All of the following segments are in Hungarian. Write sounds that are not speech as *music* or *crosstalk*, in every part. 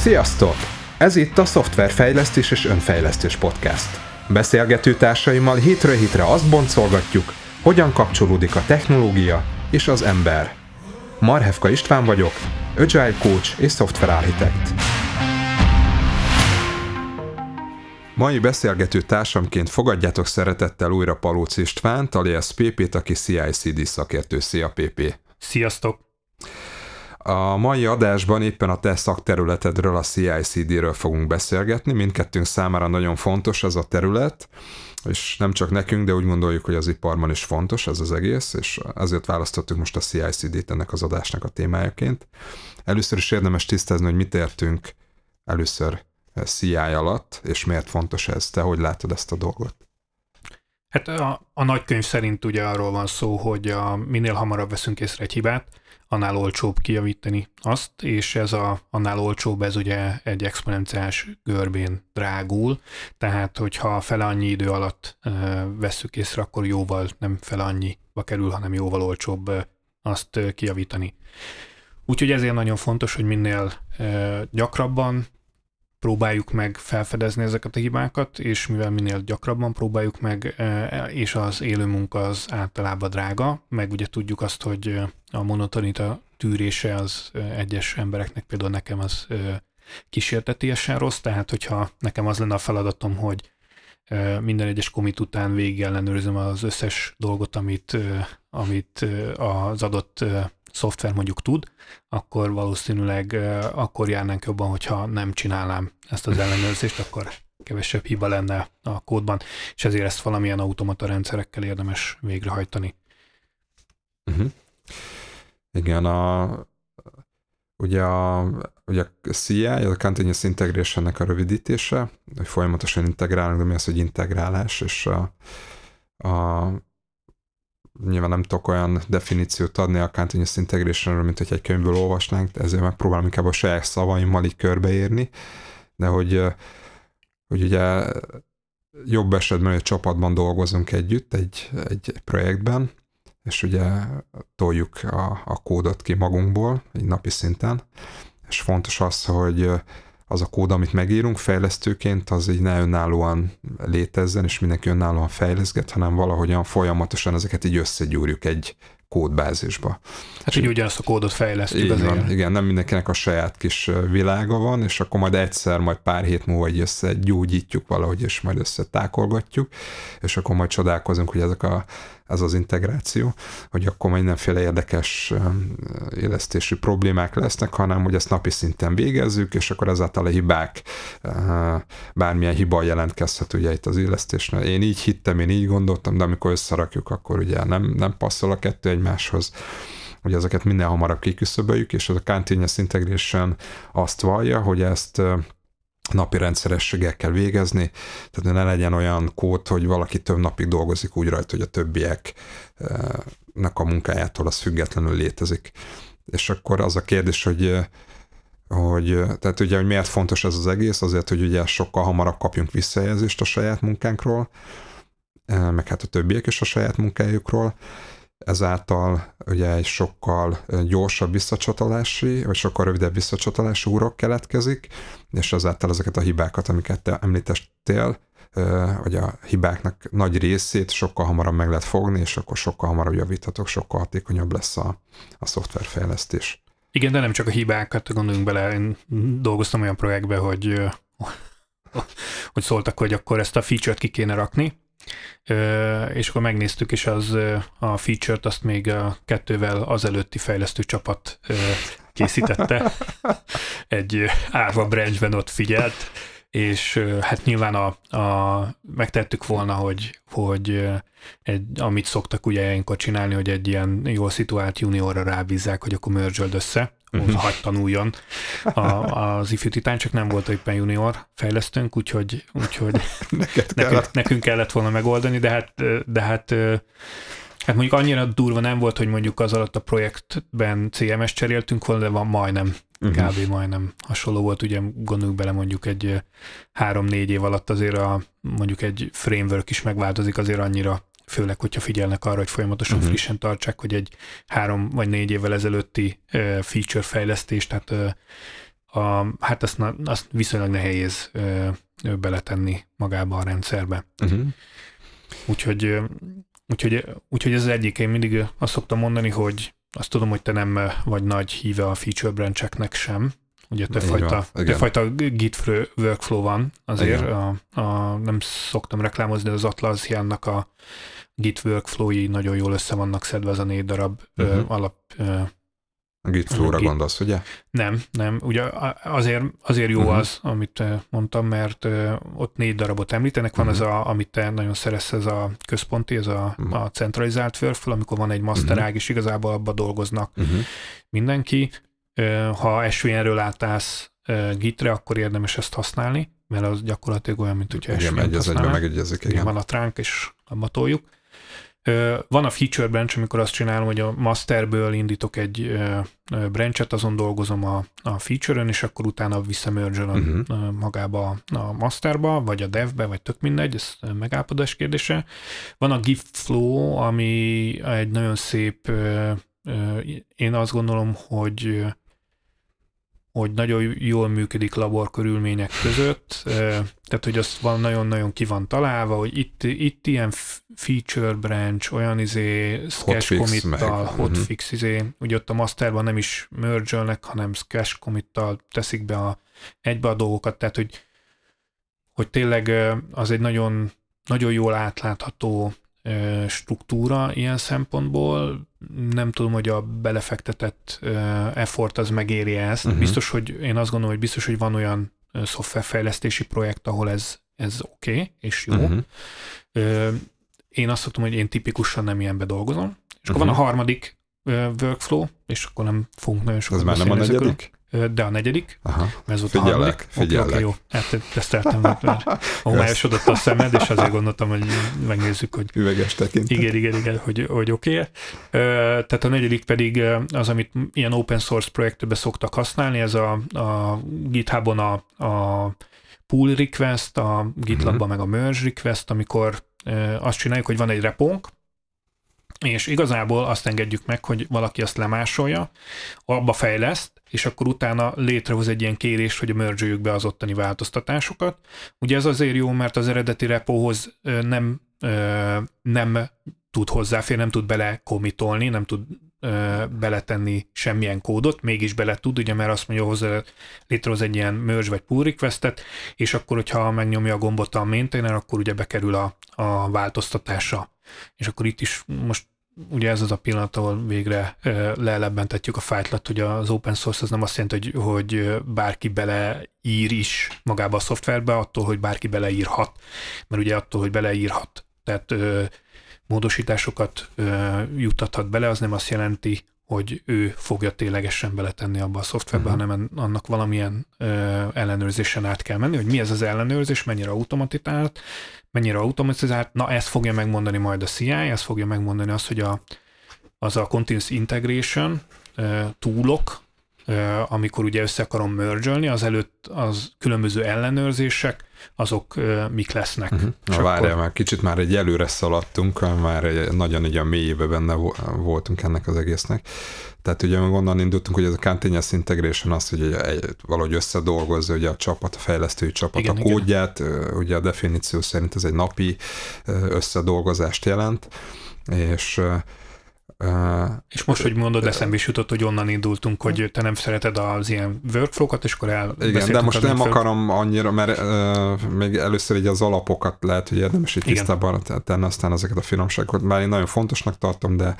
Sziasztok! Ez itt a Szoftverfejlesztés és Önfejlesztés Podcast. Beszélgető társaimmal hétről hétre azt boncolgatjuk, hogyan kapcsolódik a technológia és az ember. Marhevka István vagyok, Agile Coach és Software Architect. Mai beszélgető társamként fogadjátok szeretettel újra Palóc Istvánt, alias PP-t, aki CI/CD szakértő. Szia PP! Sziasztok! A mai adásban éppen a te szakterületedről, a CI/CD-ről fogunk beszélgetni. Mindkettőnk számára nagyon fontos ez a terület, és nem csak nekünk, de úgy gondoljuk, hogy az iparban is fontos ez az egész, és ezért választottuk most a CI/CD-t ennek az adásnak a témájaként. Először is érdemes tisztázni, hogy mit értünk először CI alatt, és miért fontos ez. Te hogy látod ezt a dolgot? Hát a, a nagykönyv szerint ugye arról van szó, hogy a, minél hamarabb veszünk észre egy hibát, annál olcsóbb kijavítani azt, és ez a, annál olcsóbb, ez ugye egy exponenciális görbén drágul, tehát hogyha fele annyi idő alatt e, vesszük észre, akkor jóval nem fele annyiba kerül, hanem jóval olcsóbb e, azt e, kijavítani. Úgyhogy ezért nagyon fontos, hogy minél e, gyakrabban próbáljuk meg felfedezni ezeket a hibákat, és mivel minél gyakrabban próbáljuk meg, e, és az élő munka az általában drága, meg ugye tudjuk azt, hogy a monotonita tűrése az egyes embereknek, például nekem az kísértetiesen rossz, tehát hogyha nekem az lenne a feladatom, hogy minden egyes komit után végig ellenőrzöm az összes dolgot, amit, amit az adott szoftver mondjuk tud, akkor valószínűleg akkor járnánk jobban, hogyha nem csinálnám ezt az ellenőrzést, akkor kevesebb hiba lenne a kódban, és ezért ezt valamilyen automata rendszerekkel érdemes végrehajtani. Uh-huh. Igen, a, ugye a, ugye a CI, a Continuous integration a rövidítése, hogy folyamatosan integrálnak, de mi az, hogy integrálás, és a, a nyilván nem tudok olyan definíciót adni a continuous integration mint hogy egy könyvből olvasnánk, ezért megpróbálom inkább a saját szavaimmal így körbeírni, de hogy, hogy ugye jobb esetben, a csapatban dolgozunk együtt egy, egy projektben, és ugye toljuk a, a kódot ki magunkból, egy napi szinten, és fontos az, hogy az a kód, amit megírunk fejlesztőként, az így ne önállóan létezzen, és mindenki önállóan fejleszget, hanem valahogyan folyamatosan ezeket így összegyúrjuk egy kódbázisba. Hát így ugyanazt a kódot fejlesztjük így van, Igen, nem mindenkinek a saját kis világa van, és akkor majd egyszer, majd pár hét múlva egy összegyógyítjuk valahogy, és majd összetákolgatjuk, és akkor majd csodálkozunk, hogy ezek a ez az integráció, hogy akkor mindenféle érdekes élesztési problémák lesznek, hanem hogy ezt napi szinten végezzük, és akkor ezáltal a hibák, bármilyen hiba jelentkezhet ugye itt az élesztésnél. Én így hittem, én így gondoltam, de amikor összerakjuk, akkor ugye nem, nem passzol a kettő egymáshoz hogy ezeket minél hamarabb kiküszöböljük, és az a Continuous Integration azt vallja, hogy ezt napi rendszerességgel kell végezni, tehát ne legyen olyan kód, hogy valaki több napig dolgozik úgy rajta, hogy a többieknek a munkájától az függetlenül létezik. És akkor az a kérdés, hogy hogy, tehát ugye, hogy miért fontos ez az egész, azért, hogy ugye sokkal hamarabb kapjunk visszajelzést a saját munkánkról, meg hát a többiek is a saját munkájukról, ezáltal ugye egy sokkal gyorsabb visszacsatolási, vagy sokkal rövidebb visszacsatolási úrok keletkezik, és ezáltal ezeket a hibákat, amiket te említettél, vagy a hibáknak nagy részét sokkal hamarabb meg lehet fogni, és akkor sokkal hamarabb javíthatok, sokkal hatékonyabb lesz a, a szoftverfejlesztés. Igen, de nem csak a hibákat, gondoljunk bele, én dolgoztam olyan projektbe, hogy *laughs* hogy szóltak, hogy akkor ezt a feature-t ki kéne rakni, és akkor megnéztük, és az a feature-t azt még a kettővel azelőtti fejlesztő csapat készítette. *laughs* Egy árva branchben ott figyelt, és hát nyilván a, a, megtettük volna, hogy, hogy egy, amit szoktak ugye ilyenkor csinálni, hogy egy ilyen jól szituált juniorra rábízzák, hogy akkor merge össze, uh-huh. hagy tanuljon a, az ifjú titán, csak nem volt éppen junior fejlesztőnk, úgyhogy, úgyhogy *laughs* nekünk, kellett. nekünk kellett volna megoldani, de hát, de hát Hát mondjuk annyira durva nem volt, hogy mondjuk az alatt a projektben CMS cseréltünk volna, de van majdnem, uh-huh. kb. majdnem hasonló volt. Ugye gondoljuk bele mondjuk egy három-négy év alatt azért a, mondjuk egy framework is megváltozik azért annyira főleg, hogyha figyelnek arra, hogy folyamatosan uh-huh. frissen tartsák, hogy egy három vagy négy évvel ezelőtti feature fejlesztés, tehát a, hát azt, azt viszonylag nehéz beletenni magába a rendszerbe. Uh-huh. Úgyhogy, úgyhogy, úgyhogy ez az egyik, én mindig azt szoktam mondani, hogy azt tudom, hogy te nem vagy nagy híve a feature brancheknek sem, ugye többfajta, többfajta Git workflow van azért, a, a, nem szoktam reklámozni, az Atlassiannak a Git workflow-i nagyon jól össze vannak szedve, az a négy darab uh-huh. alap a Git Flow-ra Git... gondolsz, ugye? Nem, nem. Ugye azért, azért jó uh-huh. az, amit mondtam, mert ott négy darabot említenek. Van uh-huh. ez a, amit te nagyon szeretsz, ez a központi, ez a, uh-huh. a centralizált workflow, amikor van egy master uh-huh. és igazából abba dolgoznak uh-huh. mindenki. Ha SVN-ről átállsz Gitre, akkor érdemes ezt használni, mert az gyakorlatilag olyan, mint hogyha SVN-t használnál. megegyezik, igen. Van a tránk, és abba toljuk. Van a feature branch, amikor azt csinálom, hogy a masterből indítok egy branchet, azon dolgozom a, a feature-ön, és akkor utána visszamergelem uh-huh. magába a masterba, vagy a devbe, vagy tök mindegy, ez megállapodás kérdése. Van a GIF flow, ami egy nagyon szép, én azt gondolom, hogy hogy nagyon jól működik labor körülmények között, tehát hogy azt van nagyon-nagyon ki van találva, hogy itt, itt ilyen feature branch, olyan izé sketch commit-tal, hotfix uh-huh. izé, ugye ott a masterban nem is merge hanem sketch commit-tal teszik be a, egybe a dolgokat, tehát hogy, hogy tényleg az egy nagyon, nagyon jól átlátható struktúra ilyen szempontból. Nem tudom, hogy a belefektetett effort az megéri ezt. Uh-huh. Biztos, hogy én azt gondolom, hogy biztos, hogy van olyan szoftverfejlesztési projekt, ahol ez, ez oké okay, és jó. Uh-huh. Én azt mondom, hogy én tipikusan nem ilyenbe dolgozom. És akkor uh-huh. van a harmadik workflow, és akkor nem fogunk nagyon sokat Ez már nem a negyedik? De a negyedik. Aha. Ez volt figyellek, a harmadik. Okay, okay, jó, hát teszteltem, mert, *laughs* mert homályosodott a szemed, és azért gondoltam, hogy megnézzük, hogy... Üveges tekintet. Igen, igen, igen, hogy, hogy oké. Okay. Tehát a negyedik pedig az, amit ilyen open source projektbe szoktak használni, ez a, a GitHubon a, a pull request, a GitLabban uh-huh. meg a merge request, amikor azt csináljuk, hogy van egy repónk, és igazából azt engedjük meg, hogy valaki azt lemásolja, abba fejleszt, és akkor utána létrehoz egy ilyen kérés, hogy mergeljük be az ottani változtatásokat. Ugye ez azért jó, mert az eredeti repóhoz nem, nem tud hozzáférni, nem tud bele komitolni, nem tud beletenni semmilyen kódot, mégis bele tud, ugye, mert azt mondja, hozzá létrehoz egy ilyen merge vagy pull requestet, és akkor, hogyha megnyomja a gombot a maintainer, akkor ugye bekerül a, a változtatása. És akkor itt is most ugye ez az a pillanat, ahol végre leelebbentetjük a fájtlat, hogy az open source az nem azt jelenti, hogy, hogy bárki beleír is magába a szoftverbe, attól, hogy bárki beleírhat. Mert ugye attól, hogy beleírhat, tehát módosításokat juttathat bele, az nem azt jelenti, hogy ő fogja ténylegesen beletenni abba a szoftverbe, uh-huh. hanem annak valamilyen ö, ellenőrzésen át kell menni, hogy mi ez az ellenőrzés, mennyire automatizált, mennyire automatizált, na ezt fogja megmondani majd a CI, ezt fogja megmondani azt, hogy a, az a continuous integration uh, túlok, amikor ugye össze akarom az előtt az különböző ellenőrzések, azok mik lesznek. Uh-huh. Na várjál, akkor... már kicsit már egy előre szaladtunk, már egy, nagyon egy a mélyébe benne voltunk ennek az egésznek. Tehát ugye onnan indultunk, hogy ez a continuous integration az, hogy egy, valahogy összedolgozza ugye a csapat, a fejlesztői csapat igen, a kódját, igen. ugye a definíció szerint ez egy napi összedolgozást jelent, és Uh, és most, hogy mondod, eszembe is jutott, hogy onnan indultunk, hogy te nem szereted az ilyen workflow-kat, és akkor el. Igen, de most nem akarom annyira, mert uh, még először így az alapokat lehet, hogy érdemes így tisztában tenni, aztán ezeket a finomságokat. Már én nagyon fontosnak tartom, de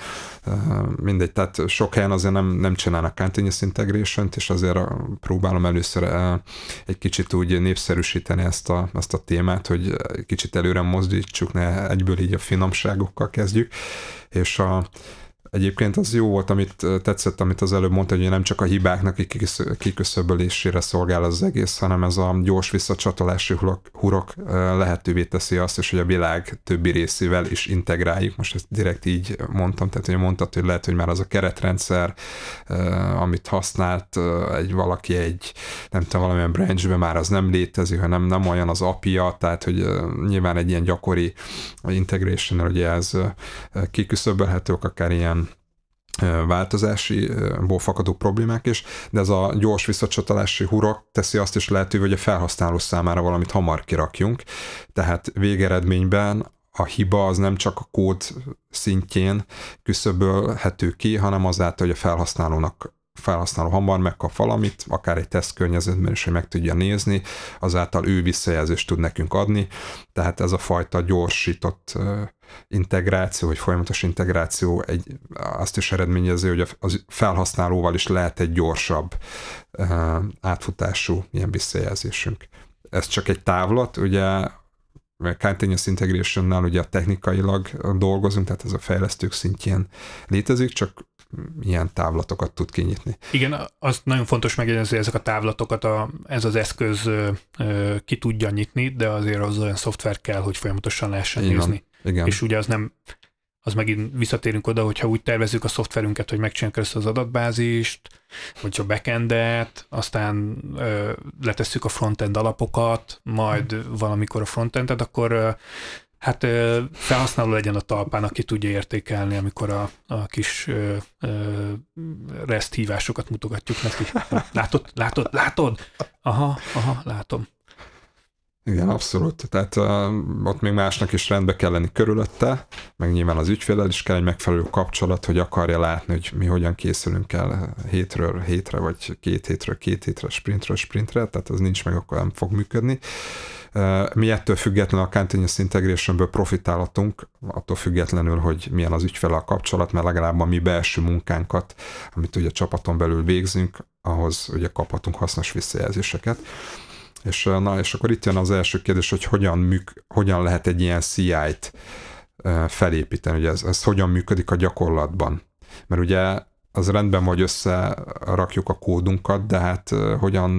uh, mindegy, tehát sok helyen azért nem, nem csinálnak continuous integration és azért próbálom először uh, egy kicsit úgy népszerűsíteni ezt a, ezt a témát, hogy kicsit előre mozdítsuk, ne egyből így a finomságokkal kezdjük, és a Egyébként az jó volt, amit tetszett, amit az előbb mondta, hogy nem csak a hibáknak kiköszöbölésére szolgál az egész, hanem ez a gyors visszacsatolási hurok, hurok lehetővé teszi azt, és hogy a világ többi részével is integráljuk. Most ezt direkt így mondtam, tehát hogy mondtad, hogy lehet, hogy már az a keretrendszer, amit használt egy valaki egy, nem tudom, valamilyen branchbe már az nem létezik, hanem nem olyan az apja, tehát hogy nyilván egy ilyen gyakori integration ugye ez kiküszöbölhetők, akár ilyen változásiból fakadó problémák is, de ez a gyors visszacsatolási hurok teszi azt is lehetővé, hogy a felhasználó számára valamit hamar kirakjunk, tehát végeredményben a hiba az nem csak a kód szintjén küszöbölhető ki, hanem azáltal, hogy a felhasználónak felhasználó hamar megkap valamit, akár egy teszt környezetben is, hogy meg tudja nézni, azáltal ő visszajelzést tud nekünk adni, tehát ez a fajta gyorsított integráció, vagy folyamatos integráció egy, azt is eredményezi, hogy a felhasználóval is lehet egy gyorsabb átfutású ilyen visszajelzésünk. Ez csak egy távlat, ugye Continuous Integration-nál ugye technikailag dolgozunk, tehát ez a fejlesztők szintjén létezik, csak ilyen távlatokat tud kinyitni. Igen, azt nagyon fontos megjegyezni, ezek a távlatokat a, ez az eszköz ö, ö, ki tudja nyitni, de azért az olyan szoftver kell, hogy folyamatosan lehessen Igen. nézni. Igen. És ugye az nem, az megint visszatérünk oda, hogyha úgy tervezzük a szoftverünket, hogy megcsináljuk ezt az adatbázist, vagy a backendet, aztán ö, letesszük a frontend alapokat, majd valamikor a frontendet, akkor ö, hát felhasználó legyen a talpán, aki tudja értékelni, amikor a, a kis ö, ö, REST hívásokat mutogatjuk neki. Látod? Látod? Látod? Aha, aha, látom. Igen, abszolút. Tehát uh, ott még másnak is rendbe kell lenni körülötte, meg nyilván az ügyfélel is kell egy megfelelő kapcsolat, hogy akarja látni, hogy mi hogyan készülünk el hétről hétre, vagy két hétről két hétre, sprintről sprintre, tehát az nincs meg, akkor nem fog működni. Uh, mi ettől függetlenül a Continuous Integrationből profitálhatunk, attól függetlenül, hogy milyen az ügyfele a kapcsolat, mert legalább a mi belső munkánkat, amit ugye a csapaton belül végzünk, ahhoz ugye kaphatunk hasznos visszajelzéseket. És, na, és akkor itt jön az első kérdés, hogy hogyan, műk, hogyan lehet egy ilyen CI-t felépíteni, hogy ez, ez hogyan működik a gyakorlatban. Mert ugye az rendben, hogy összerakjuk a kódunkat, de hát hogyan,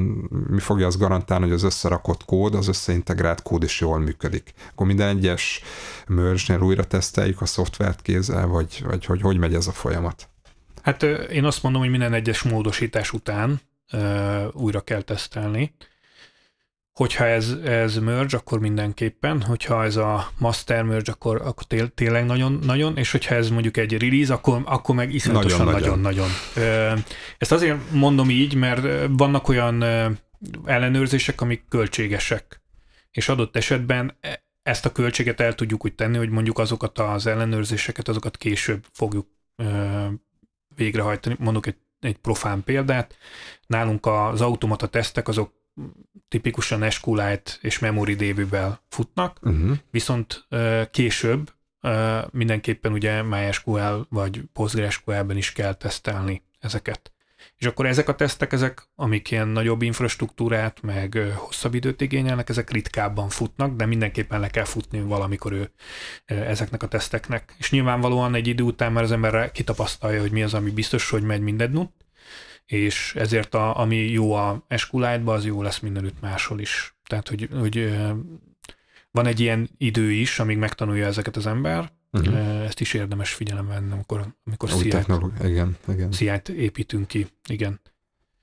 mi fogja azt garantálni, hogy az összerakott kód, az összeintegrált kód is jól működik. Akkor minden egyes merge-nél újra teszteljük a szoftvert kézzel, vagy, vagy hogy, hogy megy ez a folyamat? Hát én azt mondom, hogy minden egyes módosítás után uh, újra kell tesztelni. Hogyha ez, ez merge, akkor mindenképpen, hogyha ez a master merge, akkor, akkor té, tényleg nagyon, nagyon, és hogyha ez mondjuk egy release, akkor, akkor meg iszonyatosan nagyon-nagyon. Ezt azért mondom így, mert vannak olyan ellenőrzések, amik költségesek, és adott esetben e, ezt a költséget el tudjuk úgy tenni, hogy mondjuk azokat az ellenőrzéseket, azokat később fogjuk végrehajtani. Mondok egy, egy profán példát. Nálunk az automata tesztek azok tipikusan SQLite és Memory DB-vel futnak, uh-huh. viszont később mindenképpen ugye MySQL vagy PostgreSQL-ben is kell tesztelni ezeket. És akkor ezek a tesztek, ezek, amik ilyen nagyobb infrastruktúrát, meg hosszabb időt igényelnek, ezek ritkábban futnak, de mindenképpen le kell futni valamikor ő ezeknek a teszteknek. És nyilvánvalóan egy idő után már az ember kitapasztalja, hogy mi az, ami biztos, hogy megy mindenütt, és ezért a, ami jó a SQLite-ba, az jó lesz mindenütt máshol is. Tehát, hogy, hogy van egy ilyen idő is, amíg megtanulja ezeket az ember, uh-huh. ezt is érdemes figyelembe venni, amikor, amikor CI-t, építünk ki. Igen.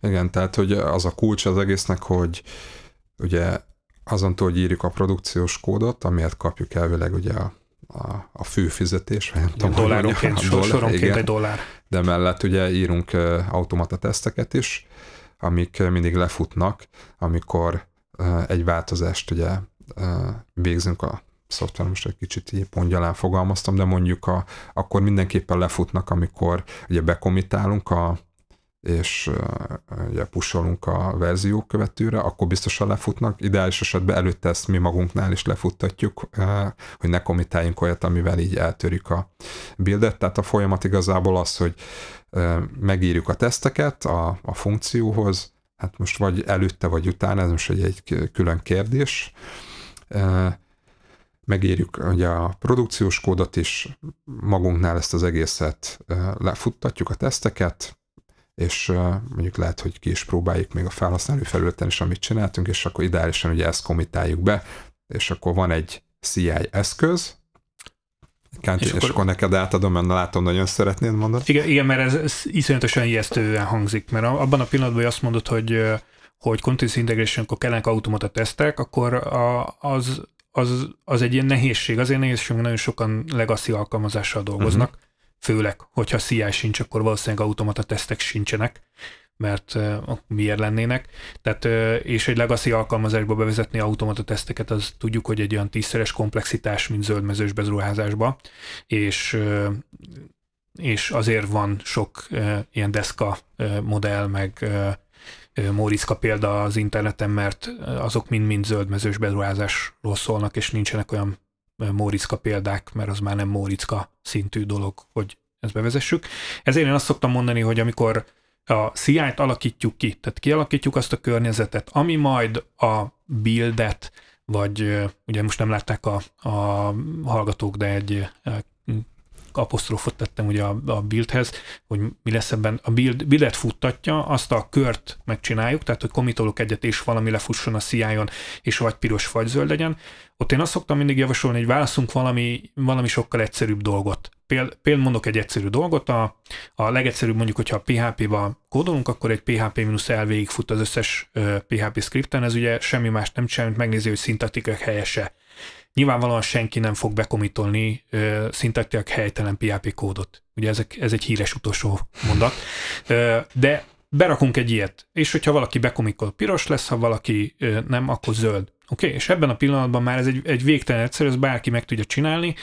Igen, tehát hogy az a kulcs az egésznek, hogy ugye azon túl, hogy írjuk a produkciós kódot, amiért kapjuk elvileg ugye a, a, a fő fizetés, vagy nem tudom, dolláronként, dollár, soronként igen, egy dollár. De mellett ugye írunk automata teszteket is, amik mindig lefutnak, amikor egy változást ugye végzünk. A szoftver, most egy kicsit így pongyalán fogalmaztam, de mondjuk a, akkor mindenképpen lefutnak, amikor ugye bekomitálunk a, és ugye pusolunk a verzió követőre, akkor biztosan lefutnak. Ideális esetben előtte ezt mi magunknál is lefuttatjuk, hogy ne komitáljunk olyat, amivel így eltörjük a buildet. Tehát a folyamat igazából az, hogy megírjuk a teszteket a, a funkcióhoz, hát most vagy előtte, vagy utána, ez most egy, egy külön kérdés. Megírjuk ugye a produkciós kódot is, magunknál ezt az egészet lefuttatjuk a teszteket, és mondjuk lehet, hogy ki is próbáljuk még a felhasználó felületen is, amit csináltunk, és akkor ideálisan ugye ezt komitáljuk be, és akkor van egy CI eszköz, Kánt, és, és akkor, akkor neked átadom, mert látom, nagyon szeretnéd mondani. Igen, igen mert ez, ez iszonyatosan ijesztően hangzik, mert abban a pillanatban, hogy azt mondod, hogy hogy continuous integration, akkor kellenek automata tesztek, akkor a, az, az, az egy ilyen nehézség. Azért nehézség, hogy nagyon sokan legacy alkalmazással dolgoznak, uh-huh főleg, hogyha CI sincs, akkor valószínűleg automata tesztek sincsenek, mert miért lennének. Tehát, uh, és egy legacy alkalmazásba bevezetni automata teszteket, az tudjuk, hogy egy olyan tízszeres komplexitás, mint zöldmezős bezruházásba, és és azért van sok uh, ilyen deszka uh, modell, meg uh, Móriczka példa az interneten, mert azok mind-mind zöldmezős beruházásról szólnak, és nincsenek olyan Móriczka példák, mert az már nem Móriczka szintű dolog, hogy ezt bevezessük. Ezért én azt szoktam mondani, hogy amikor a CI-t alakítjuk ki, tehát kialakítjuk azt a környezetet, ami majd a buildet, vagy ugye most nem látták a, a hallgatók, de egy apostrofot tettem ugye a, a buildhez, hogy mi lesz ebben. A build, buildet futtatja, azt a kört megcsináljuk, tehát hogy komitolok egyet, és valami lefusson a CI-on, és vagy piros, vagy zöld legyen. Ott én azt szoktam mindig javasolni, hogy válaszunk valami, valami sokkal egyszerűbb dolgot. Péld, például mondok egy egyszerű dolgot, a, a legegyszerűbb mondjuk, hogyha a PHP-ba kódolunk, akkor egy PHP-L végig fut az összes uh, PHP scripten, ez ugye semmi más nem csinál, mint megnézi, hogy szintaktikák helyese Nyilvánvalóan senki nem fog bekomitolni szintaktiak helytelen PHP kódot. Ugye ezek, ez egy híres utolsó mondat. Uh, de berakunk egy ilyet, és hogyha valaki bekomikol, piros lesz, ha valaki uh, nem, akkor zöld. Oké, okay? és ebben a pillanatban már ez egy, egy végtelen egyszerű, ez bárki meg tudja csinálni,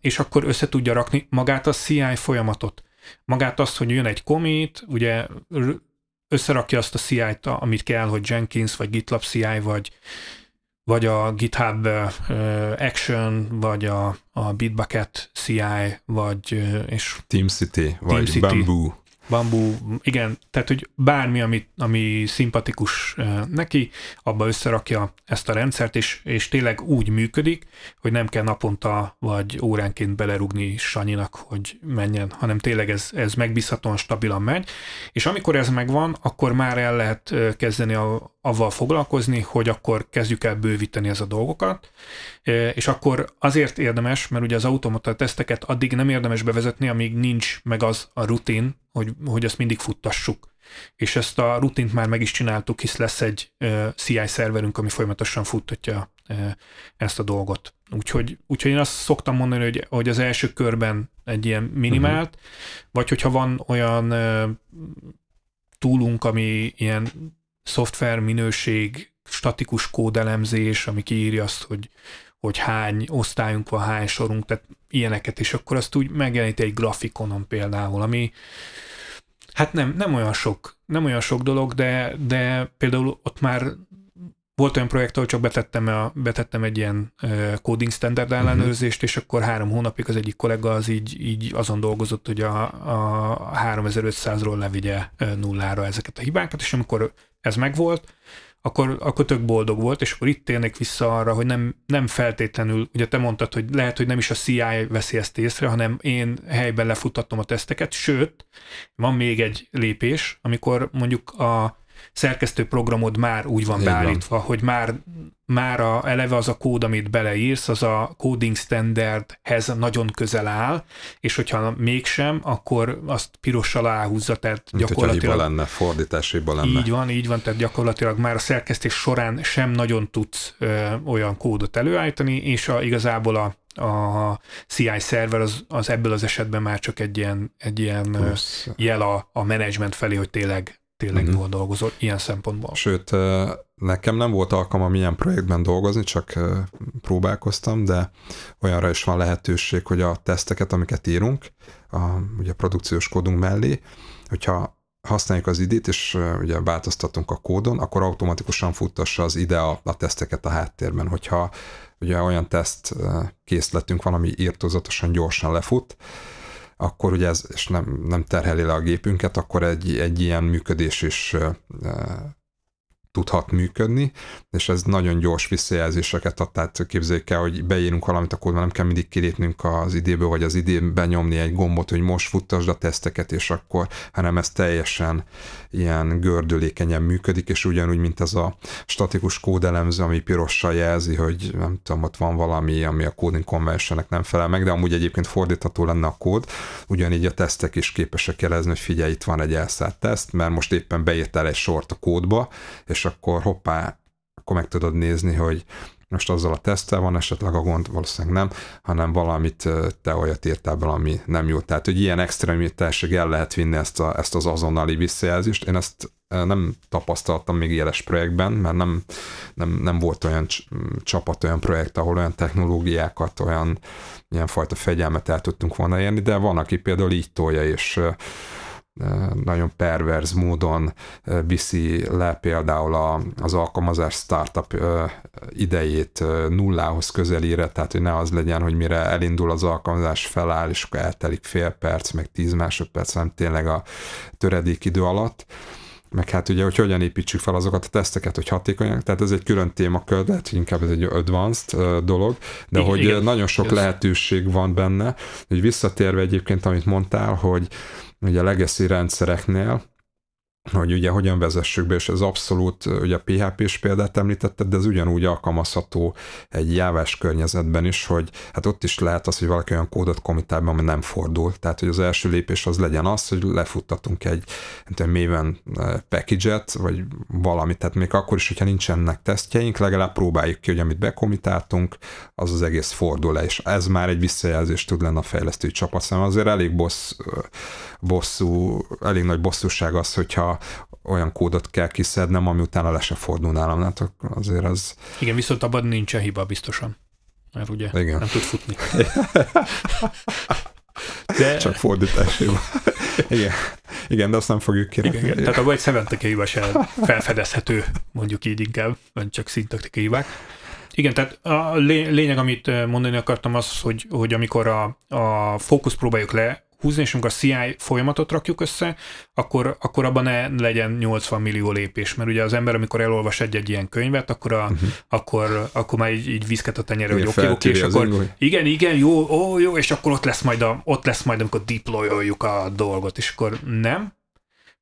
és akkor össze tudja rakni magát a CI folyamatot. Magát azt, hogy jön egy commit, ugye összerakja azt a CI-t, amit kell, hogy Jenkins, vagy GitLab CI, vagy vagy a GitHub Action, vagy a, a Bitbucket CI, vagy és TeamCity, vagy Team Bamboo. Bambú, igen, tehát hogy bármi, ami, ami szimpatikus neki, abba összerakja ezt a rendszert, és, és tényleg úgy működik, hogy nem kell naponta vagy óránként belerugni Sanyinak, hogy menjen, hanem tényleg ez, ez megbízhatóan, stabilan megy, és amikor ez megvan, akkor már el lehet kezdeni a, avval foglalkozni, hogy akkor kezdjük el bővíteni ez a dolgokat, és akkor azért érdemes, mert ugye az automata teszteket addig nem érdemes bevezetni, amíg nincs meg az a rutin, hogy, hogy ezt mindig futtassuk. És ezt a rutint már meg is csináltuk, hisz lesz egy CI szerverünk, ami folyamatosan futtatja ezt a dolgot. Úgyhogy, úgyhogy én azt szoktam mondani, hogy, hogy az első körben egy ilyen minimált, uh-huh. vagy hogyha van olyan túlunk, ami ilyen szoftver minőség, statikus kódelemzés, ami kiírja azt, hogy, hogy hány osztályunk van, hány sorunk, tehát ilyeneket, és akkor azt úgy megjelenít egy grafikonon például, ami hát nem, nem olyan sok, nem olyan sok dolog, de, de például ott már volt olyan projekt, ahol csak betettem, a, betettem egy ilyen uh, coding standard mhm. ellenőrzést, uh-huh. és akkor három hónapig az egyik kollega az így, így azon dolgozott, hogy a, a 3500-ról levigye nullára ezeket a hibákat, és amikor ez megvolt, akkor, akkor tök boldog volt, és akkor itt térnék vissza arra, hogy nem, nem feltétlenül, ugye te mondtad, hogy lehet, hogy nem is a CI veszi ezt észre, hanem én helyben lefutatom a teszteket, sőt, van még egy lépés, amikor mondjuk a szerkesztő programod már úgy van Így beállítva, van. hogy már, már a, eleve az a kód, amit beleírsz, az a coding standardhez nagyon közel áll, és hogyha mégsem, akkor azt pirossal áhúzza, tehát Mint gyakorlatilag... lenne, fordításiba lenne. Így van, így van, tehát gyakorlatilag már a szerkesztés során sem nagyon tudsz ö, olyan kódot előállítani, és a, igazából a a CI szerver az, az ebből az esetben már csak egy ilyen, egy ilyen Plusz. jel a, a menedzsment felé, hogy tényleg tényleg uh-huh. jól dolgozol ilyen szempontból. Sőt, nekem nem volt alkalmam ilyen projektben dolgozni, csak próbálkoztam, de olyanra is van lehetőség, hogy a teszteket, amiket írunk, a, ugye a produkciós kódunk mellé, hogyha használjuk az idét, és ugye változtatunk a kódon, akkor automatikusan futtassa az ide a, a teszteket a háttérben. Hogyha ugye olyan teszt készletünk van, ami írtózatosan gyorsan lefut, akkor ugye ez, és nem, nem terheli le a gépünket, akkor egy, egy ilyen működés is tudhat működni, és ez nagyon gyors visszajelzéseket ad, tehát képzeljük el, hogy beírunk valamit a kódban, nem kell mindig kilépnünk az idéből, vagy az idében nyomni egy gombot, hogy most futtasd a teszteket, és akkor, hanem ez teljesen ilyen gördülékenyen működik, és ugyanúgy, mint ez a statikus kódelemző, ami pirossal jelzi, hogy nem tudom, ott van valami, ami a coding conventionnek nem felel meg, de amúgy egyébként fordítható lenne a kód, ugyanígy a tesztek is képesek jelezni, hogy figyelj, itt van egy elszállt teszt, mert most éppen beírtál egy sort a kódba, és akkor hoppá, akkor meg tudod nézni, hogy most azzal a tesztel van esetleg a gond, valószínűleg nem, hanem valamit te olyat írtál be, ami nem jó. Tehát, hogy ilyen extremitásig el lehet vinni ezt, a, ezt az azonnali visszajelzést. Én ezt nem tapasztaltam még éles projektben, mert nem, nem, nem volt olyan csapat, olyan projekt, ahol olyan technológiákat, olyan ilyenfajta fegyelmet el tudtunk volna érni, de van, aki például így tolja, és nagyon perverz módon viszi le például a, az alkalmazás startup idejét nullához közelére, tehát hogy ne az legyen, hogy mire elindul az alkalmazás feláll, és akkor eltelik fél perc, meg tíz másodperc, hanem tényleg a töredék idő alatt. Meg hát ugye, hogy hogyan építsük fel azokat a teszteket, hogy hatékonyak, tehát ez egy külön témakör, lehet, hogy inkább ez egy advanced dolog, de igen, hogy igen, nagyon sok ez. lehetőség van benne, hogy visszatérve egyébként, amit mondtál, hogy ugye a legacy rendszereknél, hogy ugye hogyan vezessük be, és ez abszolút, ugye a PHP-s példát említetted, de ez ugyanúgy alkalmazható egy jávás környezetben is, hogy hát ott is lehet az, hogy valaki olyan kódot komitál be, ami nem fordul. Tehát, hogy az első lépés az legyen az, hogy lefuttatunk egy méven package-et, vagy valamit, tehát még akkor is, hogyha nincsenek tesztjeink, legalább próbáljuk ki, hogy amit bekomitáltunk, az az egész fordul le, és ez már egy visszajelzés tud lenni a fejlesztői csapat számára. Azért elég bossz, bosszú, elég nagy bosszúság az, hogyha olyan kódot kell kiszednem, ami utána le se fordul nálam. Hát azért az... Igen, viszont abban nincsen hiba biztosan. Mert ugye Igen. nem tud futni. *laughs* De... Csak fordítás hiba. Igen. Igen, de azt nem fogjuk kérni. Igen, igen. Tehát abban egy szementeké hiba sem felfedezhető, mondjuk így inkább, vagy csak szintaktikai hibák. Igen, tehát a lényeg, amit mondani akartam, az, hogy, hogy amikor a, a fókusz próbáljuk le húzni, és amikor a CI folyamatot rakjuk össze, akkor, akkor abban ne legyen 80 millió lépés, mert ugye az ember, amikor elolvas egy-egy ilyen könyvet, akkor, a, uh-huh. akkor, akkor már így, így viszket a tenyere, hogy oké, oké, és akkor ingói. igen, igen, jó, ó, jó, és akkor ott lesz majd, a, ott lesz majd, amikor deployoljuk a dolgot, és akkor nem,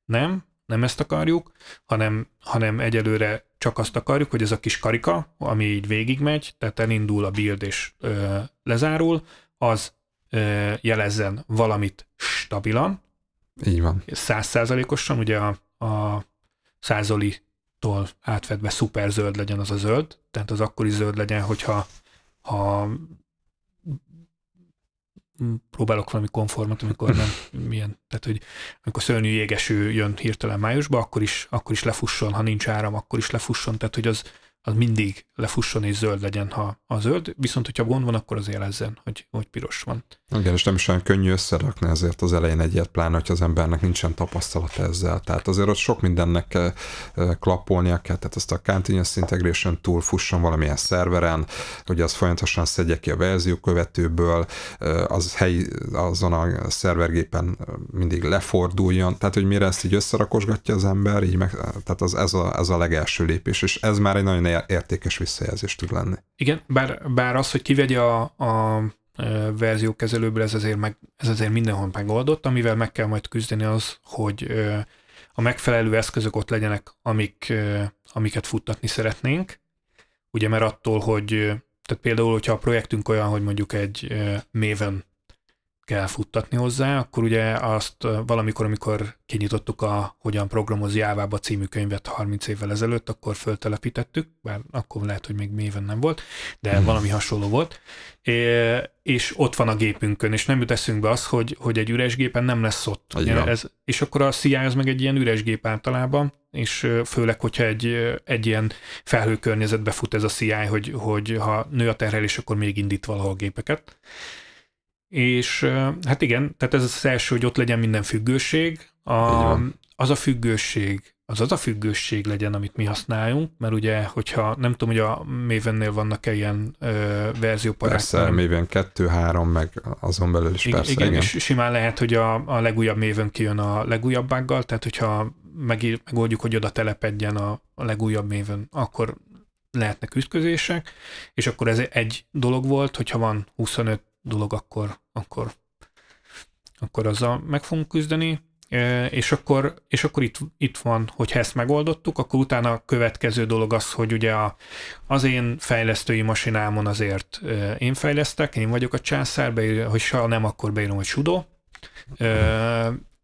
nem, nem ezt akarjuk, hanem, hanem egyelőre csak azt akarjuk, hogy ez a kis karika, ami így végigmegy, tehát elindul a build és ö, lezárul, az jelezzen valamit stabilan. Így van. Százszázalékosan, ugye a, a százoli-tól átvedve szuper zöld legyen az a zöld, tehát az akkor is zöld legyen, hogyha ha próbálok valami konformat, amikor nem *laughs* milyen, tehát hogy amikor szörnyű jégeső jön hirtelen májusba, akkor is, akkor is lefusson, ha nincs áram, akkor is lefusson, tehát hogy az, az mindig lefusson és zöld legyen, ha a zöld, viszont hogyha gond van, akkor az jelezzen, hogy, hogy piros van. Igen, és nem is olyan könnyű összerakni ezért az elején egy ilyet, pláne, hogy az embernek nincsen tapasztalat ezzel. Tehát azért ott sok mindennek kell klappolnia kell, tehát ezt a Continuous Integration Tool fusson valamilyen szerveren, hogy az folyamatosan szedje ki a verzió követőből, az helyi, azon a szervergépen mindig leforduljon, tehát hogy mire ezt így összerakosgatja az ember, így meg, tehát az, ez, a, ez a legelső lépés, és ez már egy nagyon értékes visszajelzés tud lenni. Igen, bár, bár az, hogy kivegye a, a verziókezelőből, ez azért, meg, ez azért mindenhol megoldott, amivel meg kell majd küzdeni az, hogy a megfelelő eszközök ott legyenek, amik, amiket futtatni szeretnénk. Ugye mert attól, hogy tehát például, hogyha a projektünk olyan, hogy mondjuk egy Maven kell futtatni hozzá, akkor ugye azt valamikor, amikor kinyitottuk a Hogyan programoz Jávába című könyvet 30 évvel ezelőtt, akkor föltelepítettük, bár akkor lehet, hogy még méven nem volt, de hmm. valami hasonló volt, és ott van a gépünkön, és nem jut eszünkbe az, hogy, hogy egy üres gépen nem lesz ott. Ugye, ez, és akkor a CI az meg egy ilyen üres gép általában, és főleg, hogyha egy, egy ilyen felhőkörnyezetbe fut ez a CI, hogy, hogy ha nő a terhelés, akkor még indít valahol gépeket. És hát igen, tehát ez az első, hogy ott legyen minden függőség. A, az a függőség, az az a függőség legyen, amit mi használjunk, mert ugye, hogyha nem tudom, hogy a Mavennél vannak-e ilyen ö, verzióparák. Persze, Maven 2-3, meg azon belül is igen, persze. Igen, igen, és simán lehet, hogy a, a legújabb Maven kijön a legújabb buggal, tehát hogyha megír, megoldjuk, hogy oda telepedjen a, a legújabb Maven, akkor lehetnek ütközések, és akkor ez egy dolog volt, hogyha van 25 dolog, akkor, akkor, akkor azzal meg fogunk küzdeni, és akkor, és akkor itt, itt van, hogyha ezt megoldottuk, akkor utána a következő dolog az, hogy ugye a, az én fejlesztői masinámon azért én fejlesztek, én vagyok a császár, beír, hogy ha nem, akkor beírom, hogy sudo,